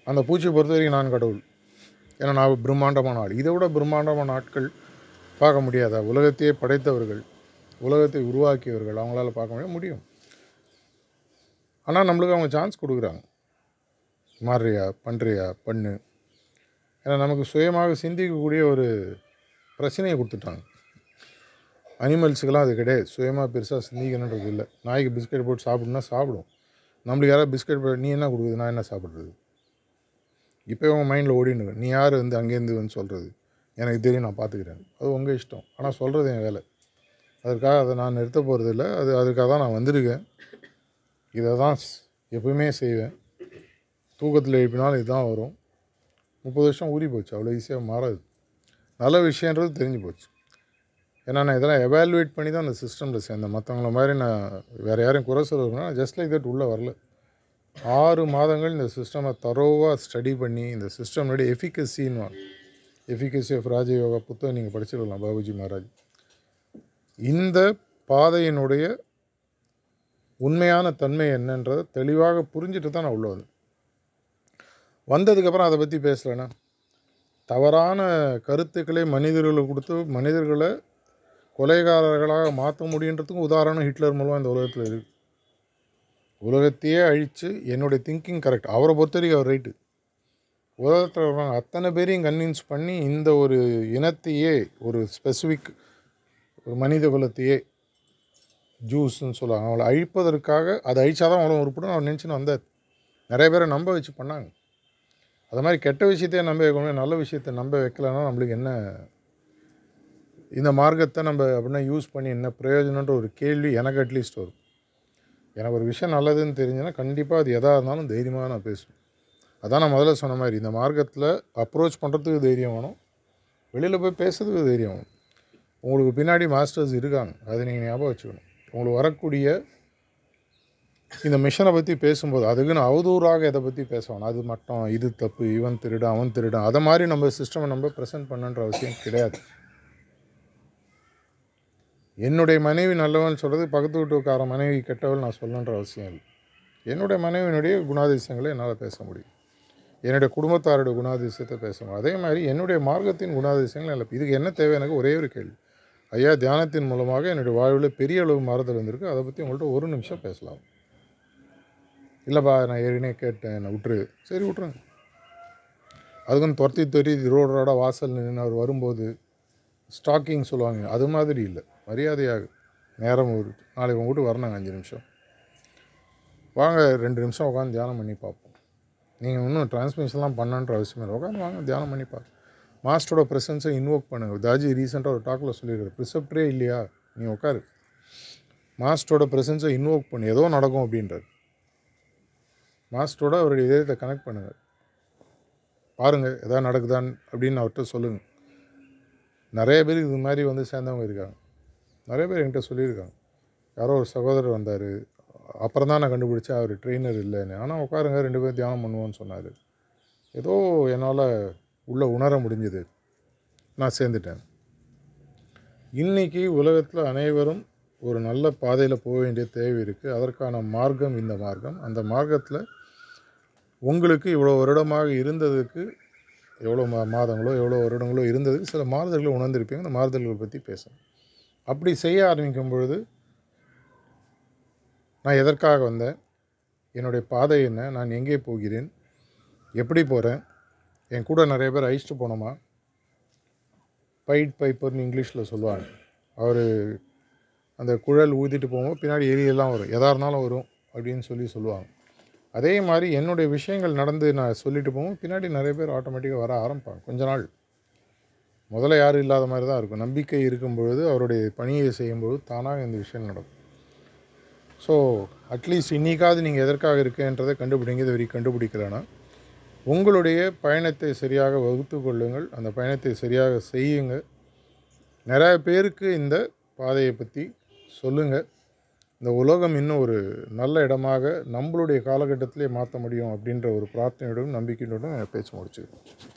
அந்த பூச்சியை பொறுத்த வரைக்கும் நான் கடவுள். ஏன்னா நான் பிரம்மாண்டமான ஆள். இதை விட பிரம்மாண்டமான ஆட்கள் பார்க்க முடியாதா? உலகத்தையே படைத்தவர்கள். உலகத்தை உருவாக்கியவர்கள் அவங்களால பார்க்க முடியும் முடியும். ஆனால் நம்மளுக்கு அவங்க சான்ஸ் கொடுக்குறாங்க. மாறுறியா பண்ணுறியா பண்ணு. ஏன்னா நமக்கு சுயமாக சிந்திக்கக்கூடிய ஒரு பிரச்சனையை கொடுத்துட்டாங்க. அனிமல்ஸுக்கெல்லாம் அது கிடையாது. சுயமாக பெருசாக சிந்திக்கணுன்றது இல்லை. நாய்க்கு பிஸ்கட் போட்டு சாப்பிடுனா சாப்பிடும். நம்மளுக்கு யாராவது பிஸ்கட் போட்டு நீ என்ன கொடுக்குது? நான் என்ன சாப்பிட்றது? இப்போ உங்கள் மைண்டில் ஓடினு நீ யார் வந்து அங்கேருந்து வந்து சொல்கிறது எனக்கு தெரியும் நான் பார்த்துக்கிறேன். அது உங்கள் இஷ்டம். ஆனால் சொல்கிறது என் வேலை. அதற்காக அதை நான் நிறுத்த போகிறதில்ல அது அதுக்காக தான் நான் வந்திருக்கேன். இதை தான் எப்பவுமே செய்வேன். தூக்கத்தில் எழுப்பினாலும் இதுதான் வரும். முப்பது வருஷம் ஊறி போச்சு. அவ்வளோ ஈஸியாக மாறாது. நல்ல விஷயன்றது தெரிஞ்சு போச்சு. ஏன்னா நான் இதெல்லாம் எவாலுவேட் பண்ணி தான் அந்த சிஸ்டமில் சேர்ந்தேன் மற்றவங்கள மாதிரி நான் வேறு யாரையும் குறை சொல்லுவேன்னா ஜஸ்ட் லைக் தட் உள்ளே வரல. ஆறு மாதங்கள் இந்த சிஸ்டமை தரோவாக ஸ்டடி பண்ணி இந்த சிஸ்டம்னுடைய எஃபிகசின்னு எஃபிகசி ஆஃப் ராஜயோகா புத்தகம் நீங்கள் படிச்சிருக்கலாம் பாபுஜி மகாராஜ். இந்த பாதையினுடைய உண்மையான தன்மை என்னன்றதை தெளிவாக புரிஞ்சுட்டு தான் நான் உள்ள வந்தேன். வந்ததுக்கப்புறம் அதை பற்றி பேசலைண்ணா தவறான கருத்துக்களை மனிதர்களுக்கு கொடுத்து மனிதர்களை கொலைகாரர்களாக மாற்ற முடியுன்றதுக்கும் உதாரணம் ஹிட்லர் மூலமாக இந்த உலகத்தில் இருக்குது உலகத்தையே அழித்து என்னுடைய திங்கிங் கரெக்ட் அவரை பொறுத்த வரைக்கும் அவர் ரைட்டு உலகத்தில் அத்தனை பேரையும் கன்வின்ஸ் பண்ணி இந்த ஒரு இனத்தையே ஒரு ஸ்பெசிஃபிக் ஒரு மனித குலத்தையே ஜூஸ்ன்னு சொல்லுவாங்க. அவளை அழிப்பதற்காக அதை அழிச்சாதான் அவ்வளோ உருப்படும். அவர் நினச்சின்னு வந்தார் நிறைய பேரை நம்ப வச்சு பண்ணாங்க. அது மாதிரி கெட்ட விஷயத்தையே நம்ப வைக்கணும் நல்ல விஷயத்தை நம்ப வைக்கலன்னா நம்மளுக்கு என்ன இந்த மார்க்கத்தை நம்ம அப்படின்னா யூஸ் பண்ணி என்ன பிரயோஜனன்ற ஒரு கேள்வி எனக்கு அட்லீஸ்ட் வரும். எனக்கு ஒரு விஷயம் நல்லதுன்னு தெரிஞ்சுன்னா கண்டிப்பாக அது எதாக இருந்தாலும் தைரியமாக நான் பேசுவேன். அதான் நான் முதல்ல சொன்ன மாதிரி இந்த மார்க்கத்தில் அப்ரோச் பண்ணுறதுக்கு தைரியம் வேணும். வெளியில் போய் பேசுறதுக்கு தைரியம் வேணும். உங்களுக்கு பின்னாடி மாஸ்டர்ஸ் இருக்காங்க. அதை நீங்கள் ஞாபகம் வச்சுக்கணும். உங்களுக்கு வரக்கூடிய இந்த மிஷனை பற்றி பேசும்போது அதுக்குன்னு அவதூறாக இதை பற்றி பேச வேணாம். அது மட்டும் இது தப்பு இவன் திருடன் அவன் திருடன். அதை மாதிரி நம்ம சிஸ்டமை நம்ம ப்ரெசென்ட் பண்ணுன்ற அவசியம் கிடையாது. என்னுடைய மனைவி நல்லவன் சொல்கிறது பக்கத்து வீட்டுக்கார மனைவி கெட்டவள் நான் சொல்லணுன்ற அவசியம் இல்லை. என்னுடைய மனைவியினுடைய குணாதிசயங்களை என்னால் பேச முடியும். என்னுடைய குடும்பத்தாருடைய குணாதிசயத்தை பேச முடியும். அதே மாதிரி என்னுடைய மார்க்கத்தின் குணாதிசயங்கள் இல்லை இதுக்கு என்ன தேவை? எனக்கு ஒரே ஒரு கேள்வி. ஐயா தியானத்தின் மூலமாக என்னுடைய வாழ்வில் பெரிய அளவு மாறுதல் வந்திருக்கு. அதை பற்றி உங்கள்கிட்ட ஒரு நிமிஷம் பேசலாம். இல்லைப்பா நான் ஏற்கனவே கேட்டேன் என்னை விட்டுரு. சரி விட்ருங்க அதுக்குன்னு துரத்தி துரத்தி ரோடு ரோடாக வாசல் நின்று அவர் வரும்போது ஸ்டாக்கிங் சொல்லுவாங்க. அது மாதிரி இல்லை. மரியாதையாக நேரம் ஒரு நாளைக்கு உங்ககிட்ட வீட்டுக்கு வரணுங்க அஞ்சு நிமிஷம். வாங்க ரெண்டு நிமிஷம் உட்காந்து தியானம் பண்ணி பார்ப்போம். நீங்கள் இன்னும் டிரான்ஸ்மிஷன்லாம் பண்ணன்ற அவசியம் இல்லை. உட்காந்து வாங்க தியானம் பண்ணி பார்ப்போம். மாஸ்டரோட ப்ரெசன்ஸை இன்வோக் பண்ணுங்கள் தாஜி ரீசெண்டாக ஒரு டாக்கில் சொல்லியிருக்காரு. ப்ரிசெப்டரே இல்லையா? நீ உட்காரு மாஸ்டரோட ப்ரெசன்ஸை இன்வோக் பண்ணு. ஏதோ நடக்கும் அப்படின்றார். மாஸ்டரோட அவருடைய இதயத்தை கனெக்ட் பண்ணுங்கள் பாருங்கள் எதாவது நடக்குதான்னு அப்படின்னு அவர்கிட்ட சொல்லுங்கள் நிறைய பேர் இது மாதிரி வந்து சேர்ந்தவங்க இருக்காங்க. நிறைய பேர் என்கிட்ட சொல்லியிருக்காங்க. யாரோ ஒரு சகோதரர் வந்தார். அப்புறம் தான் நான் கண்டுபிடிச்சேன் அவர் ட்ரெயினர் இல்லைன்னு. ஆனால் உட்காருங்க ரெண்டு பேரும் தியானம் பண்ணுவோன்னு சொன்னார். ஏதோ என்னால் உள்ளே உணர முடிஞ்சுது. நான் சேர்ந்துட்டேன். இன்றைக்கி உலகத்தில் அனைவரும் ஒரு நல்ல பாதையில் போக வேண்டிய தேவை இருக்குது அதற்கான மார்க்கம் இந்த மார்க்கம். அந்த மார்க்கத்தில் உங்களுக்கு இவ்வளோ வருடமாக இருந்ததுக்கு எவ்வளோ மா மாதங்களோ எவ்வளோ வருடங்களோ இருந்ததுக்கு சில மாறுதல்களை உணர்ந்திருப்பீங்க. அந்த மாறுதல்களை பற்றி பேசும் அப்படி செய்ய ஆரம்பிக்கும் பொழுது நான் எதற்காக வந்தேன்? என்னுடைய பாதை என்ன? நான் எங்கே போகிறேன்? எப்படி போகிறேன் என் கூட நிறைய பேர் அழிச்சிட்டு போனோமா? பைட் பைப்பர்னு இங்கிலீஷில் சொல்லுவாங்க. அவர் அந்த குழல் ஊதிட்டு போகும்போது பின்னாடி எரியெல்லாம் வரும். எதாக இருந்தாலும் வரும் அப்படின்னு சொல்லி சொல்லுவாங்க. அதே மாதிரி என்னுடைய விஷயங்கள் நடந்து நான் சொல்லிட்டு போகும்போது பின்னாடி நிறைய பேர் ஆட்டோமேட்டிக்காக வர ஆரம்பிப்பாங்க. கொஞ்ச நாள். முதல்ல யாரும் இல்லாத மாதிரி தான் இருக்கும். நம்பிக்கை இருக்கும் பொழுது அவருடைய பணியை செய்யும்பொழுது தானாக இந்த விஷயம் நடக்கும். ஸோ அட்லீஸ்ட் இன்றைக்காவது நீங்கள் எதற்காக இருக்கேன்றதை கண்டுபிடிங்க. இது வரைக்கும் கண்டுபிடிக்கலன்னா உங்களுடைய பயணத்தை சரியாக வகுத்து கொள்ளுங்கள். அந்த பயணத்தை சரியாக செய்யுங்க நிறைய பேருக்கு இந்த பாதையை பற்றி சொல்லுங்கள். இந்த உலகம் இன்னும் ஒரு நல்ல இடமாக நம்மளுடைய காலகட்டத்திலே மாற்ற முடியும் அப்படின்ற ஒரு பிரார்த்தனையோடும் நம்பிக்கையோடும் பேச்சு முடிச்சுக்கிறேன்